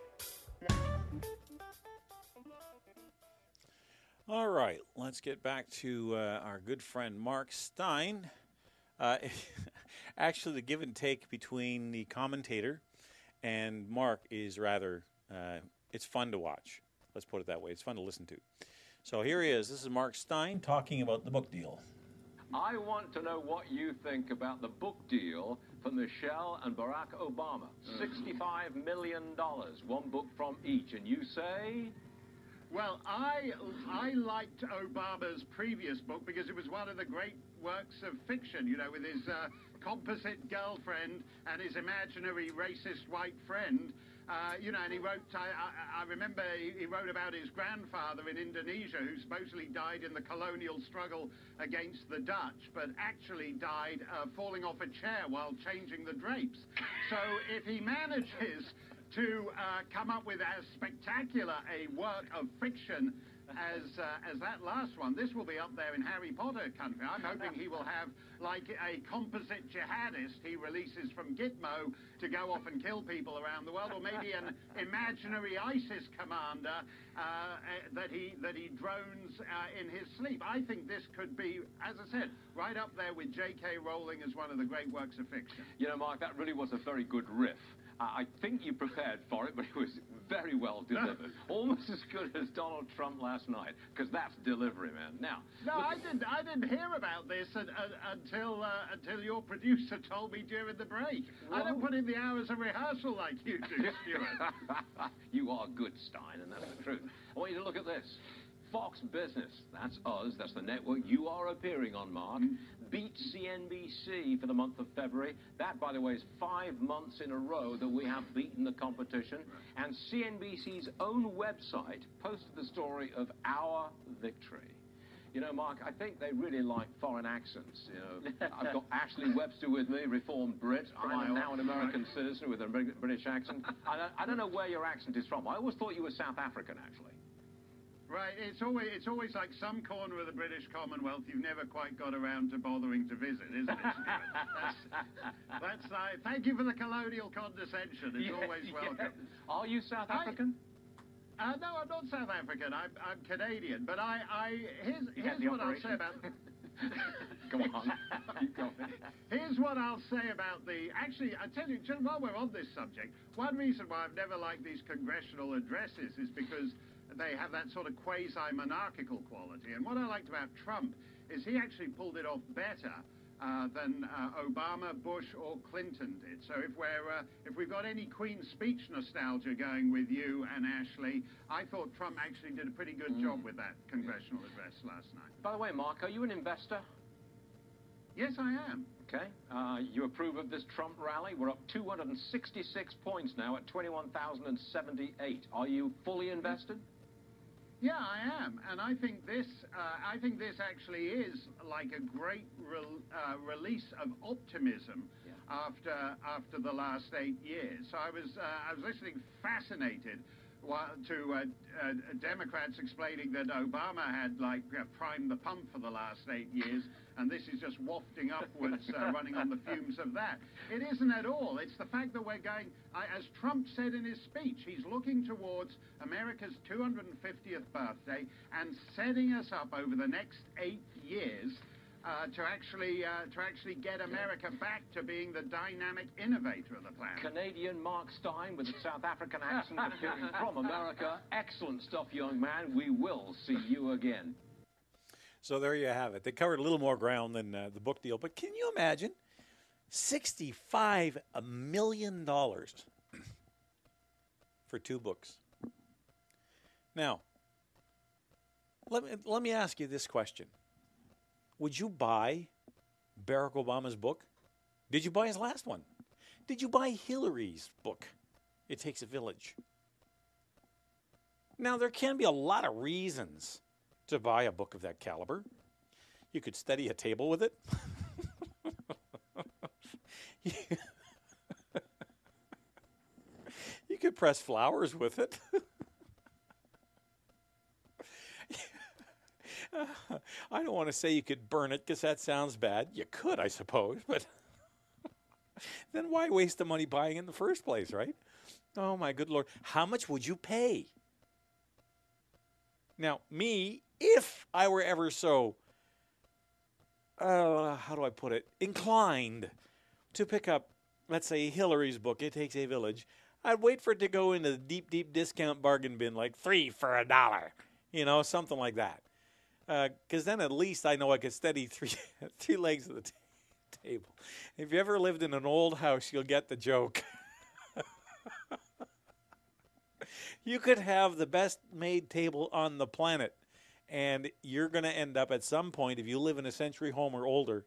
All right, let's get back to uh, our good friend Mark Steyn. Uh, actually, the give and take between the commentator and Mark is rather, uh, it's fun to watch. Let's put it that way. It's fun to listen to. So here he is. This is Mark Steyn talking about the book deal. I want to know what you think about the book deal for Michelle and Barack Obama. $65 million, one book from each. And you say? Well, I I liked Obama's previous book because it was one of the great works of fiction, you know, with his uh, composite girlfriend and his imaginary racist white friend. Uh, you know, and he wrote, I, I, I remember he, he wrote about his grandfather in Indonesia who supposedly died in the colonial struggle against the Dutch, but actually died uh, falling off a chair while changing the drapes. So if he manages to uh, come up with as spectacular a work of fiction as uh, as that last one. This will be up there in Harry Potter country. I'm hoping he will have like a composite jihadist he releases from Gitmo to go off and kill people around the world, or maybe an imaginary ISIS commander uh, that he that he drones uh, in his sleep. I think this could be, as I said, right up there with J.K. Rowling as one of the great works of fiction. You know, Mark, that really was a very good riff. I think you prepared for it, but it was very well delivered. Almost as good as Donald Trump last night, because that's delivery, man. Now, no, I didn't. I didn't hear about this uh, until uh, until your producer told me during the break. I don't put in the hours of rehearsal like you do, Stuart. you are good, Steyn, and that's the truth. I want you to look at this. Fox Business, that's us, that's the network you are appearing on, Mark, beat CNBC for the month of February. That, by the way, is five months in a row that we have beaten the competition. And CNBC's own website posted the story of our victory. You know, Mark, I think they really like foreign accents. You know, I've got Ashley Webster with me, reformed Brit. I'm now an American citizen with a British accent. I don't, I don't know where your accent is from. I always thought you were South African, actually. Right, it's always it's always like some corner of the British Commonwealth you've never quite got around to bothering to visit, isn't it? that's, that's uh, thank you for the colonial condescension. It's Yeah, always welcome. Are you South I- African? Uh, no, I'm not South African. I'm, I'm Canadian. But I, I here's, here's what I'll say about. Go on. Keep going. Here's what I'll say about the. Actually, I tell you, while we're on this subject, one reason why I've never liked these congressional addresses is because they have that sort of quasi-monarchical quality. And what I liked about Trump is he actually pulled it off better. Uh, than uh, Obama, Bush, or Clinton did. So if we're uh, if we've got any Queen's Speech nostalgia going with you and Ashley, I thought Trump actually did a pretty good job with that congressional address last night. By the way, Mark, are you an investor? Yes, I am. Okay. Uh, you approve of this Trump rally? We're up 266 points now at 21,078. Are you fully invested? Yeah, I am, and I think this. Uh, I think this actually is like a great rel uh, release of optimism after after the last eight years. So I was uh, I was listening fascinated to uh, uh, Democrats explaining that Obama had like uh, primed the pump for the last eight years, and this is just wafting upwards, uh, running on the fumes of that. It isn't at all. It's the fact that we're going, as Trump said in his speech, he's looking towards America's 250th birthday and setting us up over the next eight years. Uh, to actually uh, to actually get America back to being the dynamic innovator of the planet. Canadian Mark Steyn with a South African accent appearing from America. Excellent stuff, young man. We will see you again. So there you have it. They covered a little more ground than uh, the book deal, but can you imagine sixty-five million dollars for two books? Now, let me let me ask you this question: Would you buy Barack Obama's book? Did you buy his last one? Did you buy Hillary's book? It takes a village. Now, there can be a lot of reasons to buy a book of that caliber. You could steady a table with it. you could press flowers with it. I don't want to say you could burn it because that sounds bad. You could, I suppose, but then why waste the money buying in the first place, right? Oh my good lord. How much would you pay? Now, me, if I were ever so, uh, how do I put it, inclined to pick up, let's say, Hillary's book, It Takes a Village, I'd wait for it to go into the deep, deep discount bargain bin, like three for a dollar, you know, something like that. Because uh, then at least I know I could steady three, three legs of the t- table. If you ever lived in an old house, you'll get the joke. you could have the best made table on the planet, and you're going to end up at some point, if you live in a century home or older,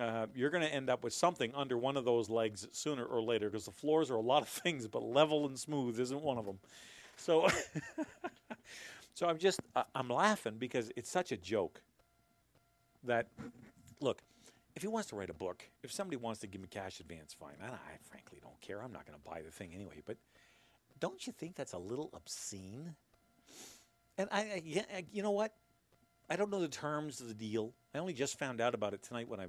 uh, you're going to end up with something under one of those legs sooner or later because the floors are a lot of things, but level and smooth isn't one of them. So, so I'm just I'm laughing because it's such a joke. That look, if he wants to write a book, if somebody wants to give me cash advance, fine. I, I frankly don't care. I'm not going to buy the thing anyway. But don't you think that's a little obscene? And I, I yeah, you know what? I don't know the terms of the deal. I only just found out about it tonight when I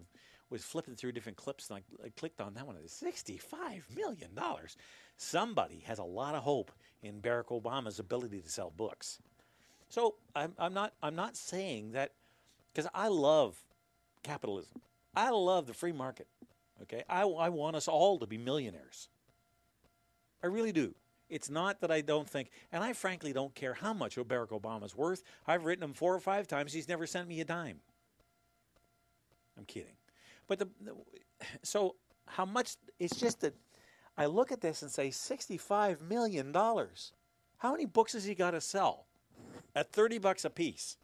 was flipping through different clips and I, I clicked on that one. It's sixty-five million dollars. Somebody has a lot of hope in Barack Obama's ability to sell books. So I'm, I'm not I'm not saying that because I love capitalism. I love the free market. Okay, I, I want us all to be millionaires. I really do. It's not that I don't think, and I frankly don't care how much Barack Obama's worth. I've written him four or five times. He's never sent me a dime. I'm kidding. But the, the so how much? It's just that I look at this and say sixty-five million dollars. How many books has he got to sell at thirty bucks a piece?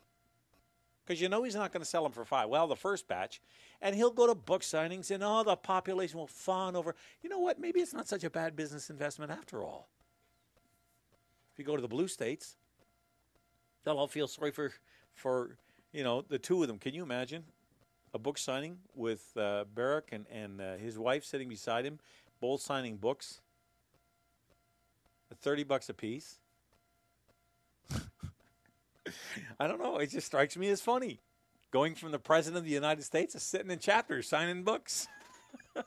Because you know he's not going to sell them for five. Well, the first batch, and he'll go to book signings, and all the population will fawn over. You know what? Maybe it's not such a bad business investment after all. If you go to the blue states, they'll all feel sorry for for you know the two of them. Can you imagine a book signing with uh, Barack and and uh, his wife sitting beside him, both signing books at thirty bucks a piece? I don't know. It just strikes me as funny. Going from the president of the United States to sitting in chapters signing books.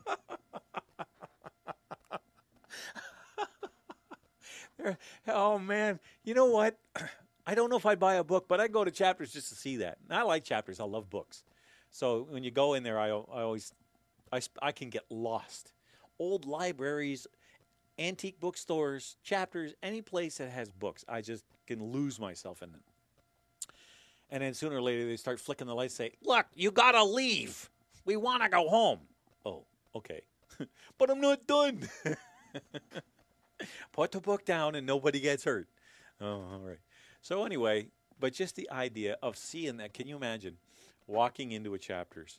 oh man, you know what? I don't know if I'd buy a book, but I go to chapters just to see that. And I like chapters. I love books. So when you go in there, I, I always I, I can get lost. Old libraries, antique bookstores, chapters, any place that has books, I just can lose myself in them. And then sooner or later, they start flicking the lights. Say, "Look, you gotta leave. We want to go home." Oh, okay, but I'm not done. Put the book down and nobody gets hurt. Oh, all right. So anyway, but just the idea of seeing that. Can you imagine walking into a chapters,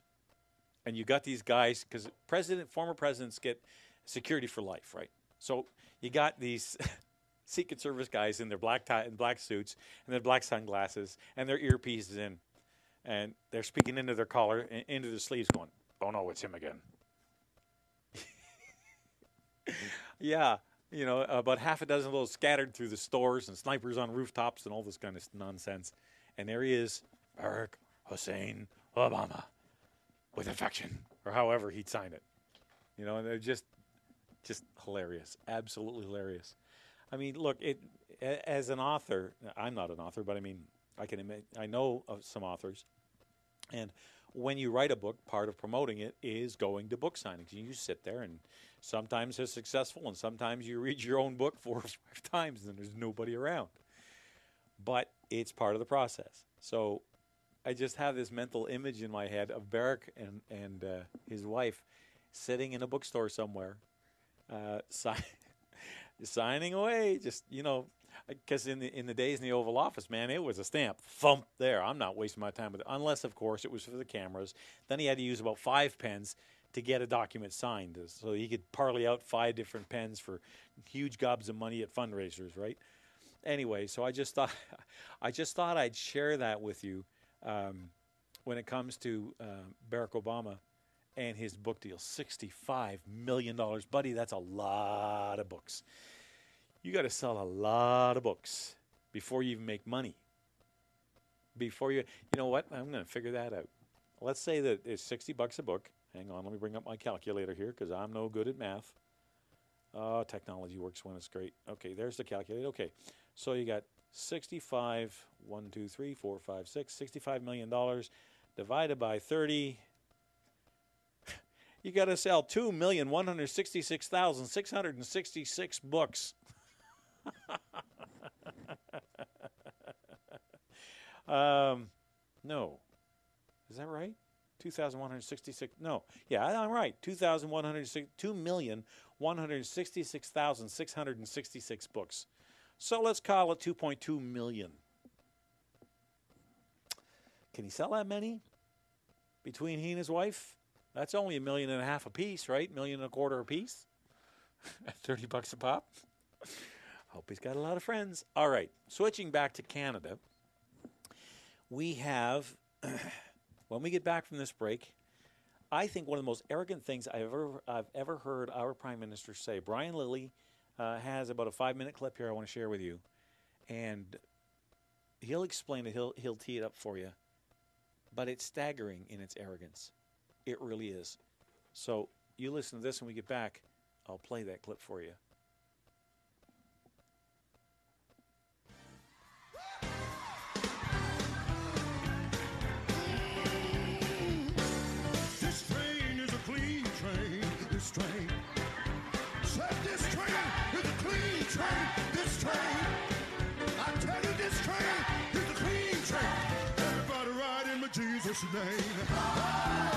and you got these guys because president, former presidents get security for life, right? So you got these Secret Service guys in their black tie and black suits and their black sunglasses and their earpieces in, and they're speaking into their collar, into their sleeves, going, "Oh no, it's him again." yeah, you know, about half a dozen of those scattered through the stores and snipers on rooftops and all this kind of nonsense. And there he is, Barack Hussein Obama, with affection, or however he'd sign it. You know, and they're just, just hilarious, absolutely hilarious. I mean, look, it as an author, I'm not an author, but I mean, I can admit, I know of some authors, and when you write a book, part of promoting it is going to book signings. You sit there, and sometimes they're successful, and sometimes you read your own book four or five times, and there's nobody around. But it's part of the process. So I just have this mental image in my head of Barack and and uh, his wife sitting in a bookstore somewhere, uh, si- signing away. Just you know, because in the in the days in the Oval Office, man, it was a stamp, thump there. I'm not wasting my time with it, unless of course it was for the cameras. Then he had to use about five pens to get a document signed, so he could parley out five different pens for huge gobs of money at fundraisers, right? Anyway, so I just thought I just thought I'd share that with you. Um, when it comes to uh, Barack Obama and his book deal. $65 million. Buddy, that's a lot of books. You got to sell a lot of books before you even make money. Before you, you know what? I'm going to figure that out. Let's say that it's 60 bucks a book. Hang on, let me bring up my calculator here because I'm no good at math. Oh, technology works when it's great. Okay, there's the calculator. Okay, so you got 65, 1, 2, 3, 4, 5, 6, $65 million divided by 30. You got to sell 2,166,666 books. um, no. Is that right? 2,166. No. Yeah, I'm right. 2,166. 2,166,666 books. So let's call it 2.2 million. Can he sell that many between he and his wife? That's only a million and a half a piece, right? Million and a quarter a piece at 30 bucks a pop. Hope he's got a lot of friends. All right, switching back to Canada, we have, when we get back from this break, I think one of the most arrogant things I've ever, I've ever heard our Prime Minister say, Brian Lilley uh, has about a five minute clip here I want to share with you. And he'll explain it, he'll, he'll tee it up for you. But it's staggering in its arrogance. It really is. So you listen to this when we get back. I'll play that clip for you. This train is a clean train. This train. Said this train is a clean train. This train. I tell you, this train is a clean train. Everybody ride in with Jesus' name.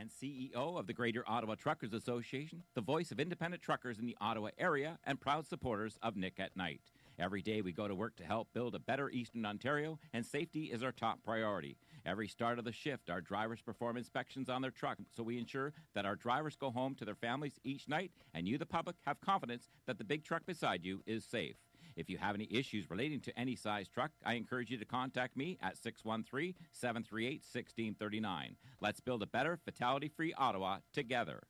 And CEO of the Greater Ottawa Truckers Association, the voice of independent truckers in the Ottawa area, and proud supporters of Nick at Night. Every day we go to work to help build a better Eastern Ontario, and safety is our top priority. Every start of the shift, our drivers perform inspections on their truck so we ensure that our drivers go home to their families each night, and you, the public, have confidence that the big truck beside you is safe. If you have any issues relating to any size truck, I encourage you to contact me at 613 738 1639. Let's build a better, fatality free Ottawa together.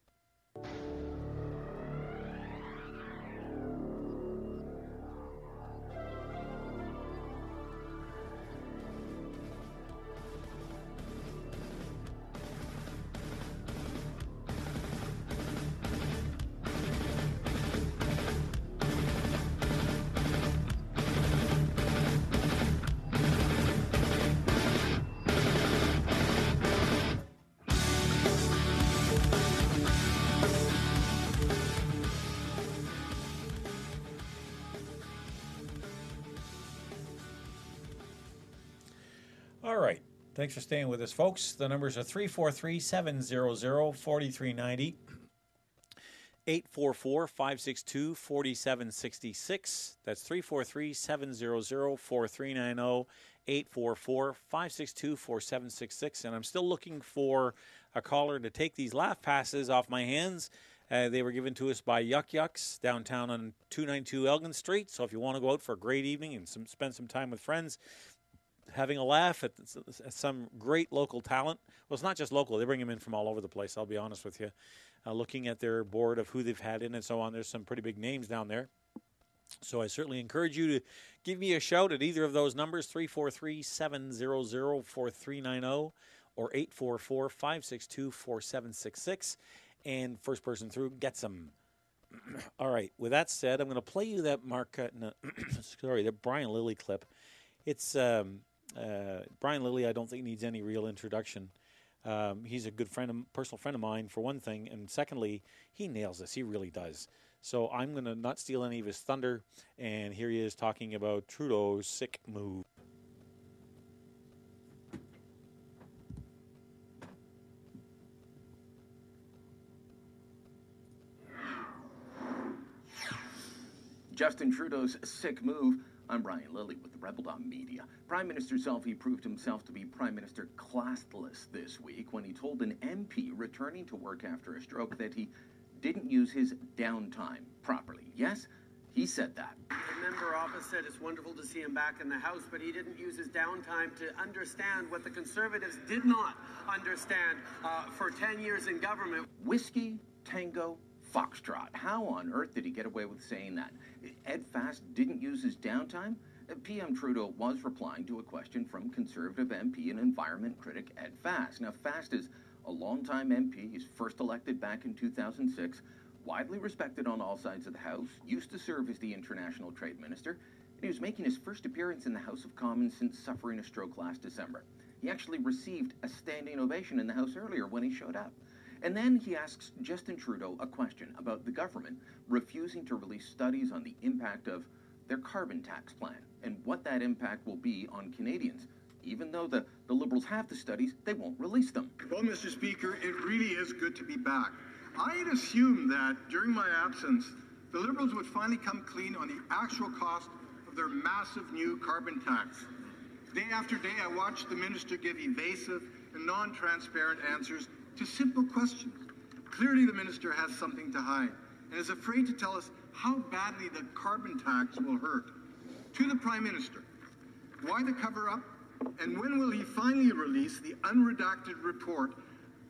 Thanks for staying with us, folks. The numbers are 343 700 4390, 844 562 4766. That's 343 700 4390, 844 562 4766. And I'm still looking for a caller to take these laugh passes off my hands. Uh, they were given to us by Yuk Yuk's downtown on 292 Elgin Street. So if you want to go out for a great evening and some, spend some time with friends, having a laugh at, some great local talent. Well, it's not just local; they bring them in from all over the place. I'll be honest with you. Uh, looking at their board of who they've had in and so on, there's some pretty big names down there. So I certainly encourage you to give me a shout at either of those numbers 343 700 4390 or 844 562 4766. And first person through gets them. All right. With that said, I'm going to play you that Mark, uh, no, sorry, that Brian Lilley clip. It's um, uh, Brian Lilley. I don't think needs any real introduction. Um, he's a good friend, of, personal friend of mine, for one thing, and secondly, he nails this. He really does. So I'm going to not steal any of his thunder, and here he is talking about Trudeau's sick move. Justin Trudeau's sick move I'm Brian Lilley with the Rebel dot Media. Prime Minister Selfie proved himself to be Prime Minister classless this week when he told an MP returning to work after a stroke that he didn't use his downtime properly. Yes, he said that. The member said it's wonderful to see him back in the House, but he didn't use his downtime to understand what the Conservatives did not understand uh, for 10 years in government. Whiskey, Tango, Foxtrot. How on earth did he get away with saying that? Ed Fast didn't use his downtime? Uh, PM Trudeau was replying to a question from Conservative MP and environment critic Ed Fast. Now, Fast is a longtime MP. He's first elected back in 2006, widely respected on all sides of the House, used to serve as the International Trade Minister, and he was making his first appearance in the House of Commons since suffering a stroke last December. He actually received a standing ovation in the House earlier when he showed up. And then he asks Justin Trudeau a question about the government refusing to release studies on the impact of their carbon tax plan and what that impact will be on Canadians. Even though the, the Liberals have the studies, they won't release them. Well, Mr. Speaker, it really is good to be back. I had assumed that during my absence, the Liberals would finally come clean on the actual cost of their massive new carbon tax. Day after day, I watched the minister give evasive and non transparent answers to simple questions. Clearly, the minister has something to hide and is afraid to tell us how badly the carbon tax will hurt. To the Prime Minister, why the cover up? And when will he finally release the unredacted report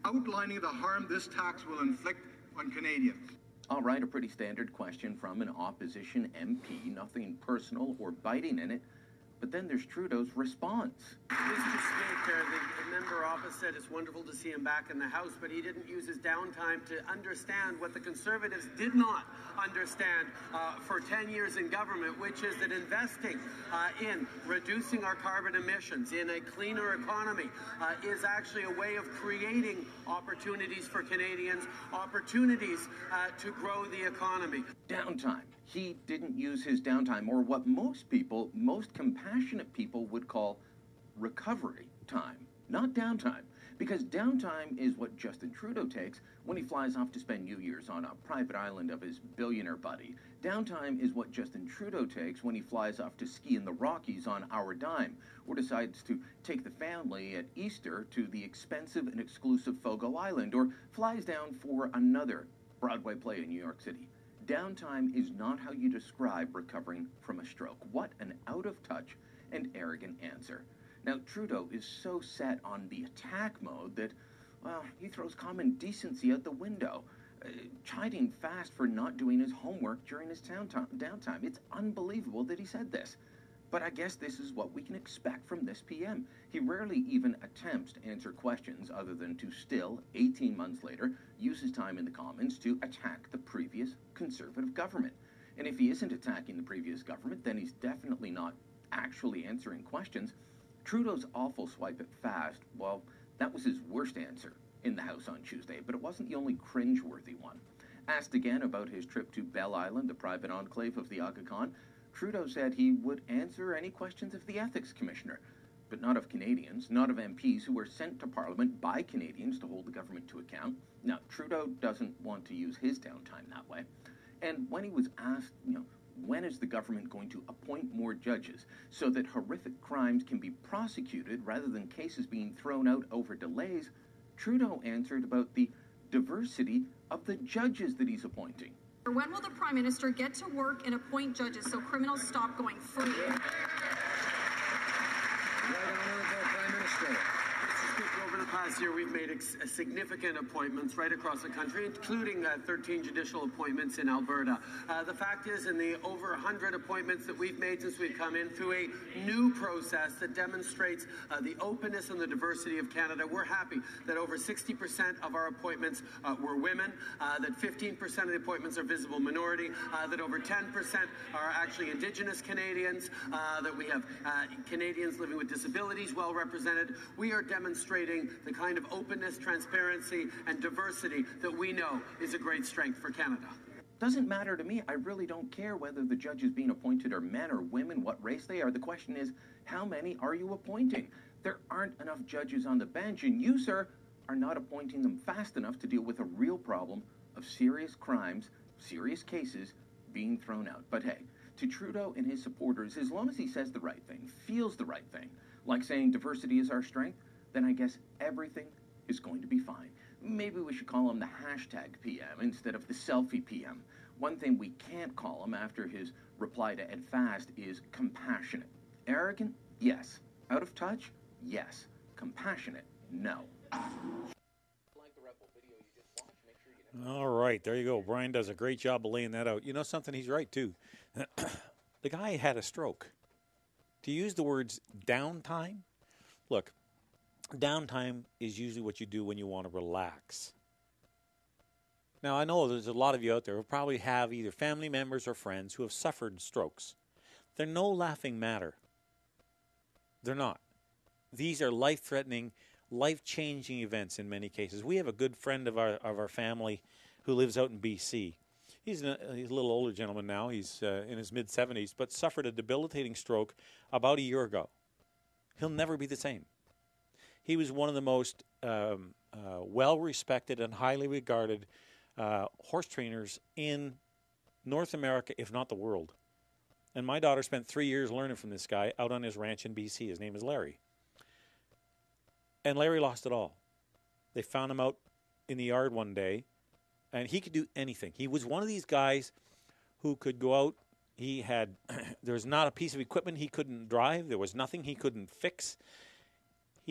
outlining the harm this tax will inflict on Canadians? All right, a pretty standard question from an opposition MP, nothing personal or biting in it. But then there's Trudeau's response. Mr. Speaker, the, the member opposite, it's wonderful to see him back in the House, but he didn't use his downtime to understand what the Conservatives did not understand uh, for 10 years in government, which is that investing uh, in reducing our carbon emissions, in a cleaner economy, uh, is actually a way of creating opportunities for Canadians, opportunities uh, to grow the economy. Downtime. He didn't use his downtime, or what most people, most compassionate people, would call recovery time, not downtime. Because downtime is what Justin Trudeau takes when he flies off to spend New Year's on a private island of his billionaire buddy. Downtime is what Justin Trudeau takes when he flies off to ski in the Rockies on our dime, or decides to take the family at Easter to the expensive and exclusive Fogo Island, or flies down for another Broadway play in New York City. Downtime is not how you describe recovering from a stroke. What an out of touch and arrogant answer. Now, Trudeau is so set on the attack mode that, well, he throws common decency out the window, uh, chiding Fast for not doing his homework during his downtime. It's unbelievable that he said this. But I guess this is what we can expect from this PM. He rarely even attempts to answer questions other than to still, 18 months later, use his time in the Commons to attack the previous Conservative government. And if he isn't attacking the previous government, then he's definitely not actually answering questions. Trudeau's awful swipe at Fast, well, that was his worst answer in the House on Tuesday, but it wasn't the only cringe-worthy one. Asked again about his trip to Bell Island, the private enclave of the Aga Khan, Trudeau said he would answer any questions of the Ethics Commissioner, but not of Canadians, not of MPs who were sent to Parliament by Canadians to hold the government to account. Now, Trudeau doesn't want to use his downtime that way. And when he was asked, you know, when is the government going to appoint more judges so that horrific crimes can be prosecuted rather than cases being thrown out over delays, Trudeau answered about the diversity of the judges that he's appointing. When will the Prime Minister get to work and appoint judges so criminals stop going free? Right Honourable Prime Minister. Past year, we've made significant appointments right across the country, including uh, 13 judicial appointments in Alberta. Uh, the fact is, in the over 100 appointments that we've made since we've come in through a new process that demonstrates uh, the openness and the diversity of Canada, we're happy that over 60% of our appointments uh, were women, uh, that 15% of the appointments are visible minority, uh, that over 10% are actually Indigenous Canadians, that we have Canadians living with disabilities well represented. We are demonstrating the kind of openness, transparency, and diversity that we know is a great strength for Canada. Doesn't matter to me. I really don't care whether the judges being appointed are men or women, what race they are. The question is, how many are you appointing? There aren't enough judges on the bench, and you, sir, are not appointing them fast enough to deal with a real problem of serious crimes, serious cases being thrown out. But hey, to Trudeau and his supporters, as long as he says the right thing, feels the right thing, like saying diversity is our strength, then I guess everything is going to be fine. Maybe we should call him the hashtag PM instead of the selfie PM. One thing we can't call him after his reply to Ed Fast is compassionate. Arrogant? Yes. Out of touch? Yes. Compassionate? No. All right, there you go. Brian does a great job of laying that out. You know something? He's right too. the guy had a stroke. To use the words downtime, look, downtime is usually what you do when you want to relax. Now, I know there's a lot of you out there who probably have either family members or friends who have suffered strokes. They're no laughing matter. They're not. These are life threatening, life changing events in many cases. We have a good friend of our, of our family who lives out in BC. He's, a, he's a little older gentleman now. He's uh, in his mid 70s, but suffered a debilitating stroke about a year ago. He'll never be the same. He was one of the most um, uh, well respected and highly regarded uh, horse trainers in North America, if not the world. And my daughter spent three years learning from this guy out on his ranch in BC. His name is Larry. And Larry lost it all. They found him out in the yard one day, and he could do anything. He was one of these guys who could go out. He had, there was not a piece of equipment he couldn't drive, there was nothing he couldn't fix.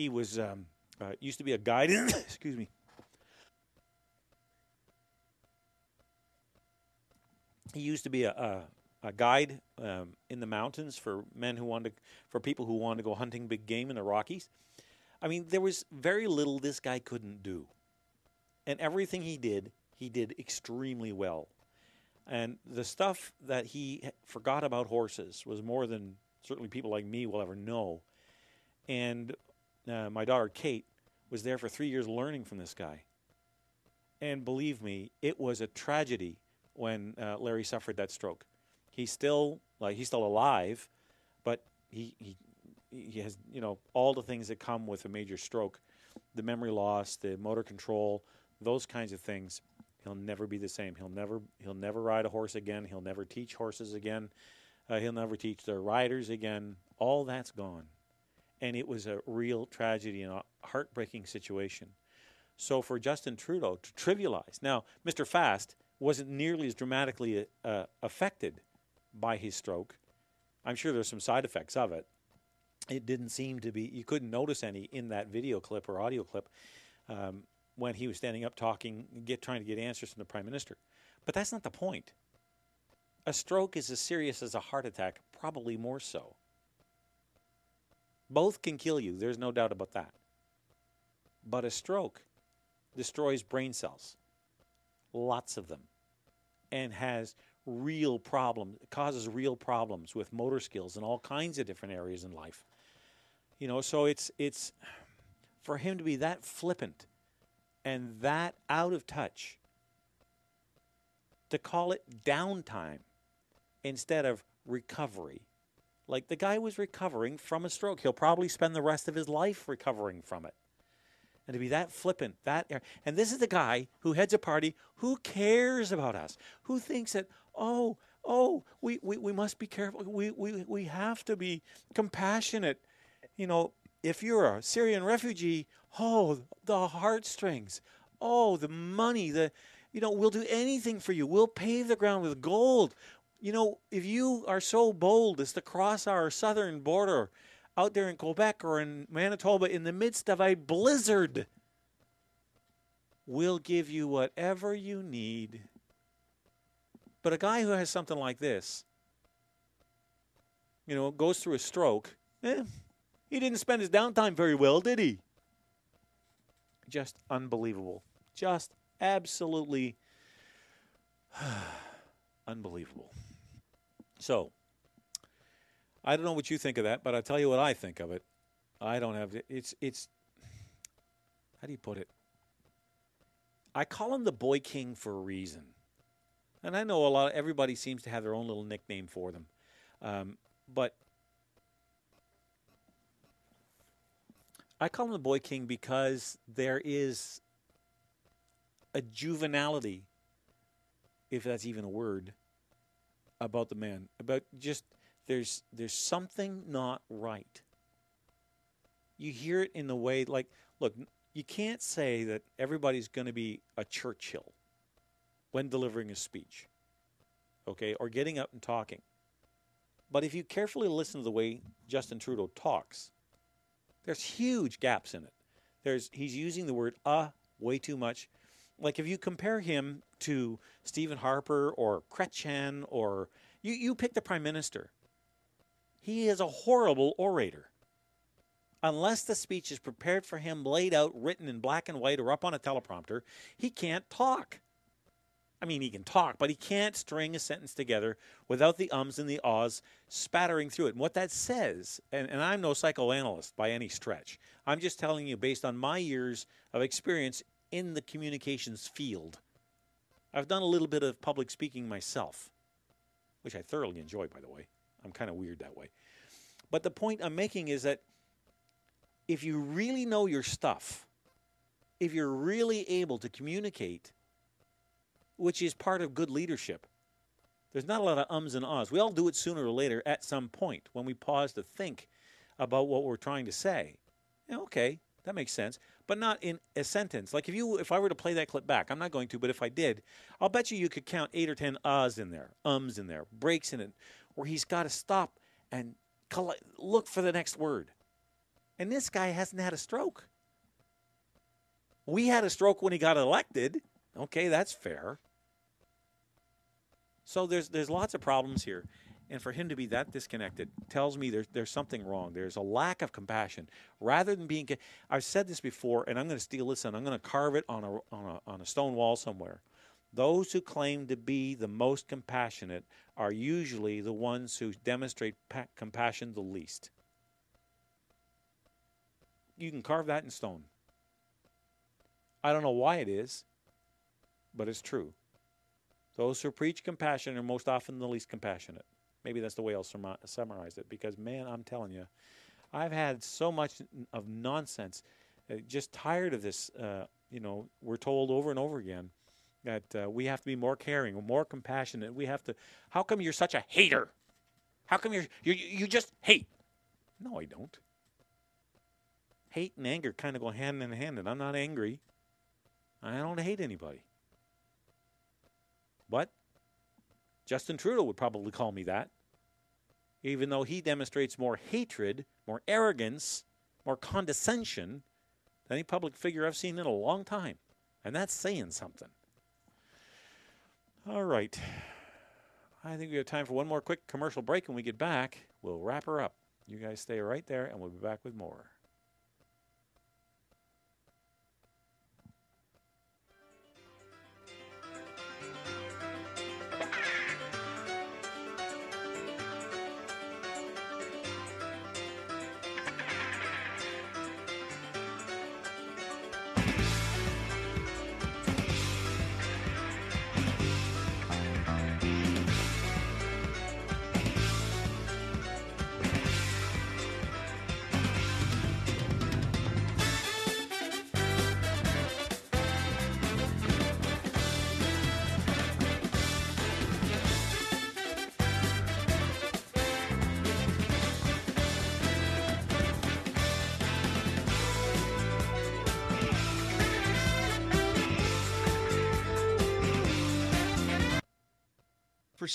He was, um, uh, used to be a guide, excuse me, he used to be a, a, a guide um, in the mountains for men who wanted to, for people who wanted to go hunting big game in the Rockies. I mean, there was very little this guy couldn't do, and everything he did, he did extremely well. And the stuff that he forgot about horses was more than certainly people like me will ever know. And uh, my daughter Kate was there for three years learning from this guy. And believe me, it was a tragedy when uh, Larry suffered that stroke. He's still like he's still alive, but he he he has you know all the things that come with a major stroke, the memory loss, the motor control, those kinds of things. He'll never be the same. He'll never he'll never ride a horse again. He'll never teach horses again. Uh, he'll never teach their riders again. All that's gone, and it was a real tragedy and a heartbreaking situation. So for Justin Trudeau to trivialize now, Mr. Fast wasn't nearly as dramatically uh, affected by his stroke. I'm sure there's some side effects of it. It didn't seem to be, you couldn't notice any in that video clip or audio clip um, when he was standing up talking, get, trying to get answers from the Prime Minister. But that's not the point. A stroke is as serious as a heart attack, probably more so. Both can kill you, there's no doubt about that. But a stroke destroys brain cells, lots of them and has real problems, causes real problems with motor skills and all kinds of different areas in life. You know, so it's it's for him to be that flippant and that out of touch to call it downtime instead of recovery. Like the guy was recovering from a stroke. He'll probably spend the rest of his life recovering from it and to be that flippant, that and this is the guy who heads a party who cares about us, who thinks that oh oh we, we, we must be careful, we, we we have to be compassionate, you know. If you're a Syrian refugee, oh the heartstrings, oh the money, the you know we'll do anything for you. We'll pave the ground with gold. You know if you are so bold as to cross our southern border out there in Quebec or in Manitoba in the midst of a blizzard. We'll give you whatever you need. But a guy who has something like this, you know, goes through a stroke, eh, he didn't spend his downtime very well, did he? Just unbelievable. Just absolutely unbelievable. So, I don't know what you think of that, but I'll tell you what I think of it. I don't have it's it's how do you put it? I call him the boy king for a reason. And I know a lot of, everybody seems to have their own little nickname for them. Um, but I call him the boy king because there is a juvenility, if that's even a word, about the man. About just there's there's something not right. You hear it in the way like look, you can't say that everybody's going to be a Churchill when delivering a speech. Okay, or getting up and talking. But if you carefully listen to the way Justin Trudeau talks, there's huge gaps in it. There's he's using the word "uh" way too much. Like if you compare him to Stephen Harper or Chrétien or you, you pick the prime minister. He is a horrible orator. Unless the speech is prepared for him, laid out, written in black and white or up on a teleprompter, he can't talk. I mean, he can talk, but he can't string a sentence together without the ums and the ahs spattering through it. And what that says, and, and I'm no psychoanalyst by any stretch, I'm just telling you based on my years of experience in the communications field. I've done a little bit of public speaking myself, which I thoroughly enjoy, by the way. I'm kind of weird that way. But the point I'm making is that if you really know your stuff, if you're really able to communicate, which is part of good leadership, there's not a lot of ums and ahs. We all do it sooner or later at some point when we pause to think about what we're trying to say. Okay, that makes sense, but not in a sentence. Like if you, if I were to play that clip back, I'm not going to, but if I did, I'll bet you you could count eight or ten ahs in there, ums in there, breaks in it, where he's got to stop and collect, look for the next word. And this guy hasn't had a stroke. We had a stroke when he got elected. Okay, that's fair. So there's there's lots of problems here. And for him to be that disconnected tells me there's there's something wrong. There's a lack of compassion. Rather than being I've said this before and I'm going to steal this and I'm going to carve it on a on a on a stone wall somewhere. Those who claim to be the most compassionate are usually the ones who demonstrate pa- compassion the least. You can carve that in stone. I don't know why it is, but it's true. Those who preach compassion are most often the least compassionate. Maybe that's the way I'll summarize it because, man, I'm telling you, I've had so much of nonsense. Uh, just tired of this. Uh, you know, we're told over and over again that uh, we have to be more caring, more compassionate. We have to. How come you're such a hater? How come you're you you just hate? No, I don't. Hate and anger kind of go hand in hand, and I'm not angry. I don't hate anybody. But Justin Trudeau would probably call me that, even though he demonstrates more hatred, more arrogance, more condescension than any public figure I've seen in a long time. And that's saying something. All right. I think we have time for one more quick commercial break. When we get back, we'll wrap her up. You guys stay right there, and we'll be back with more.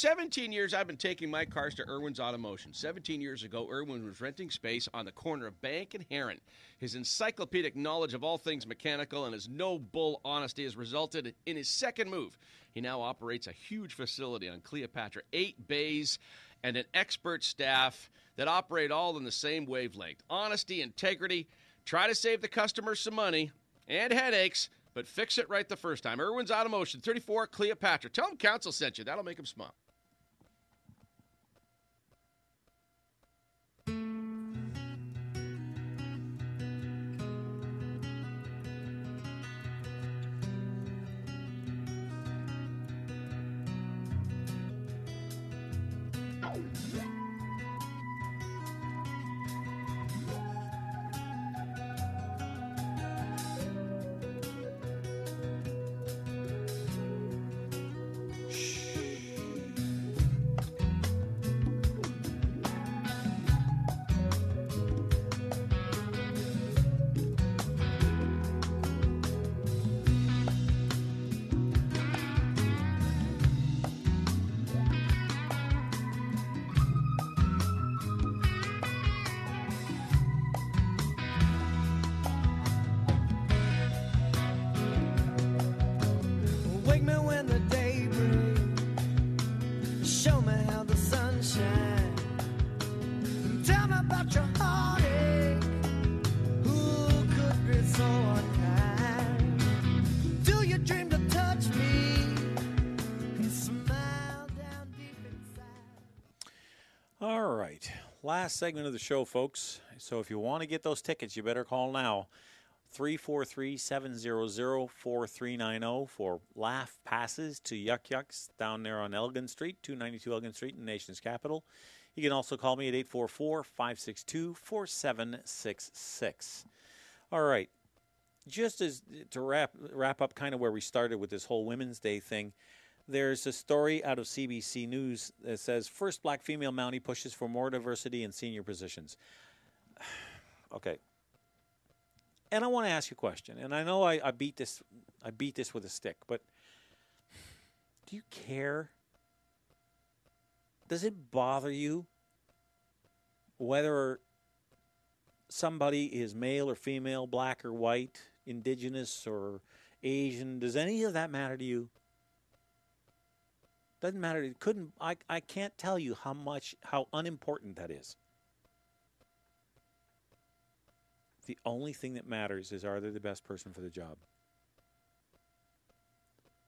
17 years, I've been taking my cars to Irwin's Automotion. 17 years ago, Irwin was renting space on the corner of Bank and Heron. His encyclopedic knowledge of all things mechanical and his no bull honesty has resulted in his second move. He now operates a huge facility on Cleopatra, eight bays, and an expert staff that operate all in the same wavelength. Honesty, integrity, try to save the customer some money and headaches but fix it right the first time. Irwin's Automotion, 34 Cleopatra. Tell them Council sent you. That'll make them smile. Wow. Last segment of the show, folks. So if you want to get those tickets, you better call now. 343 700 4390 for laugh passes to Yuk Yuk's down there on Elgin Street, 292 Elgin Street in the nation's capital. You can also call me at 844 562 4766. All right. Just as to wrap wrap up kind of where we started with this whole Women's Day thing, there's a story out of CBC News that says first black female Mountie pushes for more diversity in senior positions. okay. And I want to ask you a question. And I know I, I beat this I beat this with a stick, but do you care? Does it bother you whether somebody is male or female, black or white, indigenous or Asian? Does any of that matter to you? Doesn't matter. It couldn't. I. I can't tell you how much how unimportant that is. The only thing that matters is are they the best person for the job.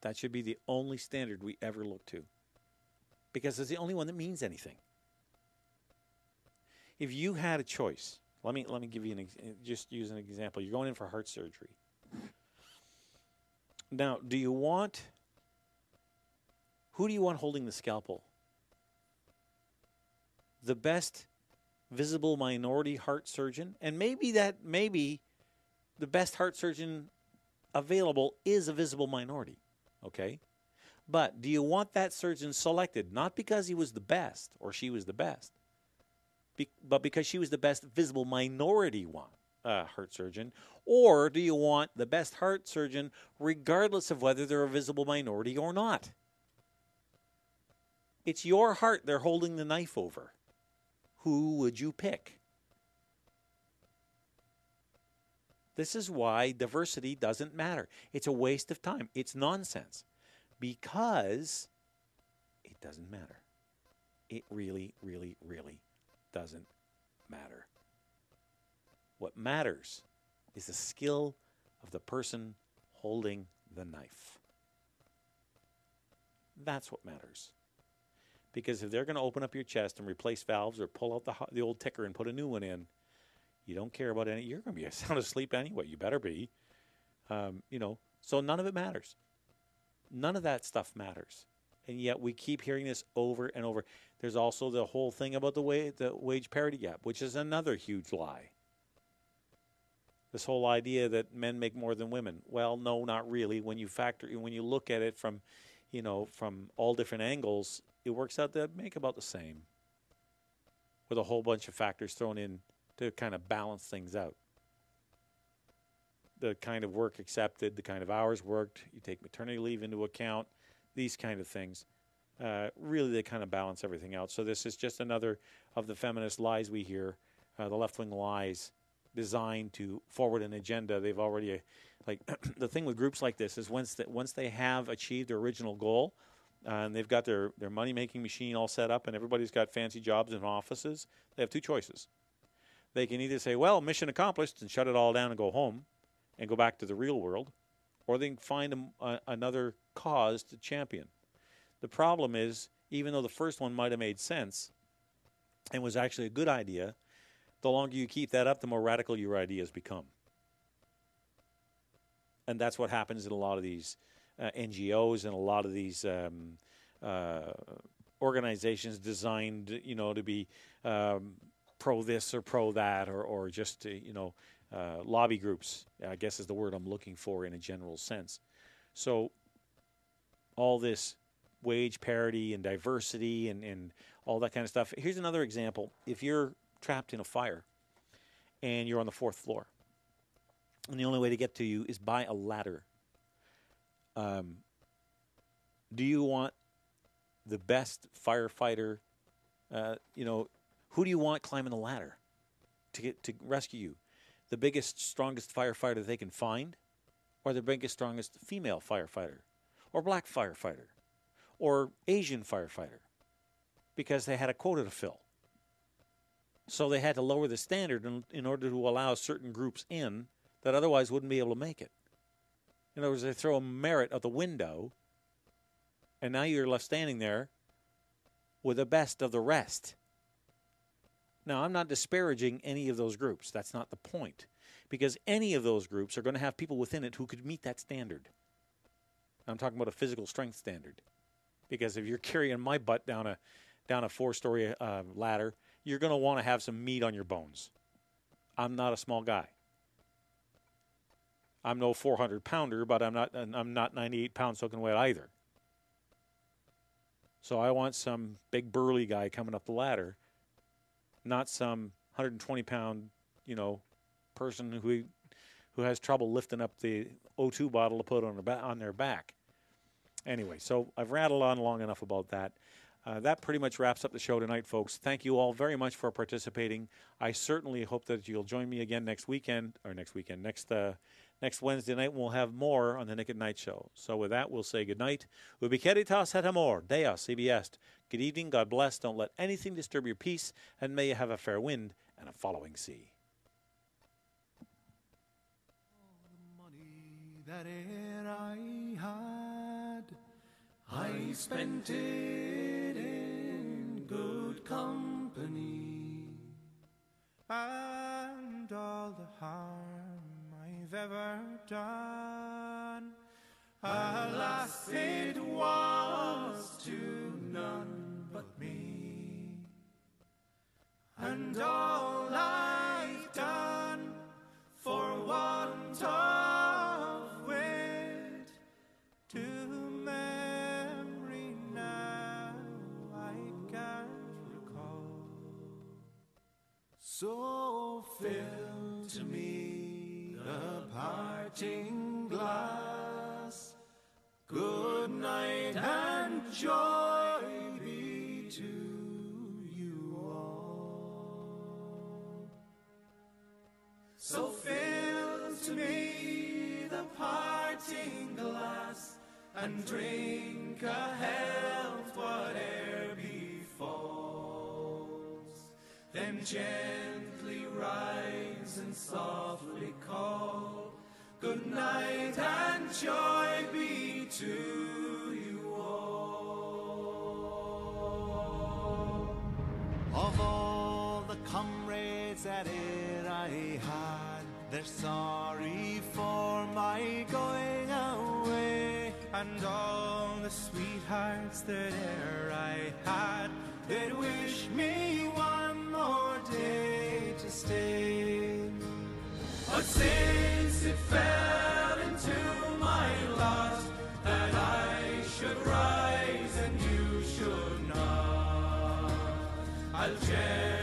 That should be the only standard we ever look to. Because it's the only one that means anything. If you had a choice, let me let me give you an ex- just use an example. You're going in for heart surgery. Now, do you want who do you want holding the scalpel? The best visible minority heart surgeon, and maybe that maybe the best heart surgeon available is a visible minority. Okay? But do you want that surgeon selected not because he was the best or she was the best, be, but because she was the best visible minority one uh, heart surgeon? Or do you want the best heart surgeon regardless of whether they're a visible minority or not? It's your heart they're holding the knife over. Who would you pick? This is why diversity doesn't matter. It's a waste of time. It's nonsense because it doesn't matter. It really, really, really doesn't matter. What matters is the skill of the person holding the knife. That's what matters. Because if they're going to open up your chest and replace valves or pull out the, the old ticker and put a new one in, you don't care about any. You're going to be sound asleep anyway. You better be. Um, you know, so none of it matters. None of that stuff matters. And yet we keep hearing this over and over. There's also the whole thing about the way the wage parity gap, which is another huge lie. This whole idea that men make more than women. Well, no, not really. When you factor when you look at it from, you know, from all different angles, it works out to make about the same. With a whole bunch of factors thrown in to kind of balance things out. The kind of work accepted, the kind of hours worked, you take maternity leave into account, these kind of things. Uh, really, they kind of balance everything out. So, this is just another of the feminist lies we hear, uh, the left wing lies designed to forward an agenda. They've already, uh, like, the thing with groups like this is once, that once they have achieved their original goal, uh, and they've got their, their money making machine all set up, and everybody's got fancy jobs and offices, they have two choices they can either say, well, mission accomplished and shut it all down and go home and go back to the real world, or they can find a, a, another cause to champion. The problem is, even though the first one might have made sense and was actually a good idea, the longer you keep that up, the more radical your ideas become. And that's what happens in a lot of these NGOs and a lot of these um, uh, organizations designed, you know, to be um, pro this or pro that, or or just uh, you know uh, lobby groups. I guess is the word I'm looking for in a general sense. So all this wage parity and diversity and, and all that kind of stuff. Here's another example. If you're trapped in a fire and you're on the fourth floor, and the only way to get to you is by a ladder, um, do you want the best firefighter? Uh, you know, who do you want climbing the ladder to get to rescue you? The biggest, strongest firefighter they can find, or the biggest, strongest female firefighter, or black firefighter or Asian firefighter because they had a quota to fill. So they had to lower the standard in, in order to allow certain groups in that otherwise wouldn't be able to make it. In other words, they throw a merit out the window, and now you're left standing there with the best of the rest. Now, I'm not disparaging any of those groups. That's not the point. Because any of those groups are going to have people within it who could meet that standard. I'm talking about a physical strength standard. Because if you're carrying my butt down a down a four-story uh, ladder, you're going to want to have some meat on your bones. I'm not a small guy. I'm no 400 pounder, but I'm not I'm not 98 pounds soaking wet either. So I want some big burly guy coming up the ladder, not some 120 pound, you know, person who who has trouble lifting up the O2 bottle to put on their, ba- on their back. Anyway, so I've rattled on long enough about that. Uh, that pretty much wraps up the show tonight, folks. Thank you all very much for participating. I certainly hope that you'll join me again next weekend, or next weekend, next uh, next Wednesday night. We'll have more on the Nick at Night show. So with that, we'll say good night. Ubi caritas et amor, Deus, ibi est. Good evening, God bless. Don't let anything disturb your peace, and may you have a fair wind and a following sea. that I had, I spent it in good company. And all the harm I've ever done, alas, it was and drink a health whate'er befalls. Then gently rise and softly call. Good night and joy be to you all. Of all the comrades that e'er I had, they're sorry And all the sweethearts that e'er I had, they'd wish me one more day to stay. But since it fell into my lot that I should rise and you should not, I'll gently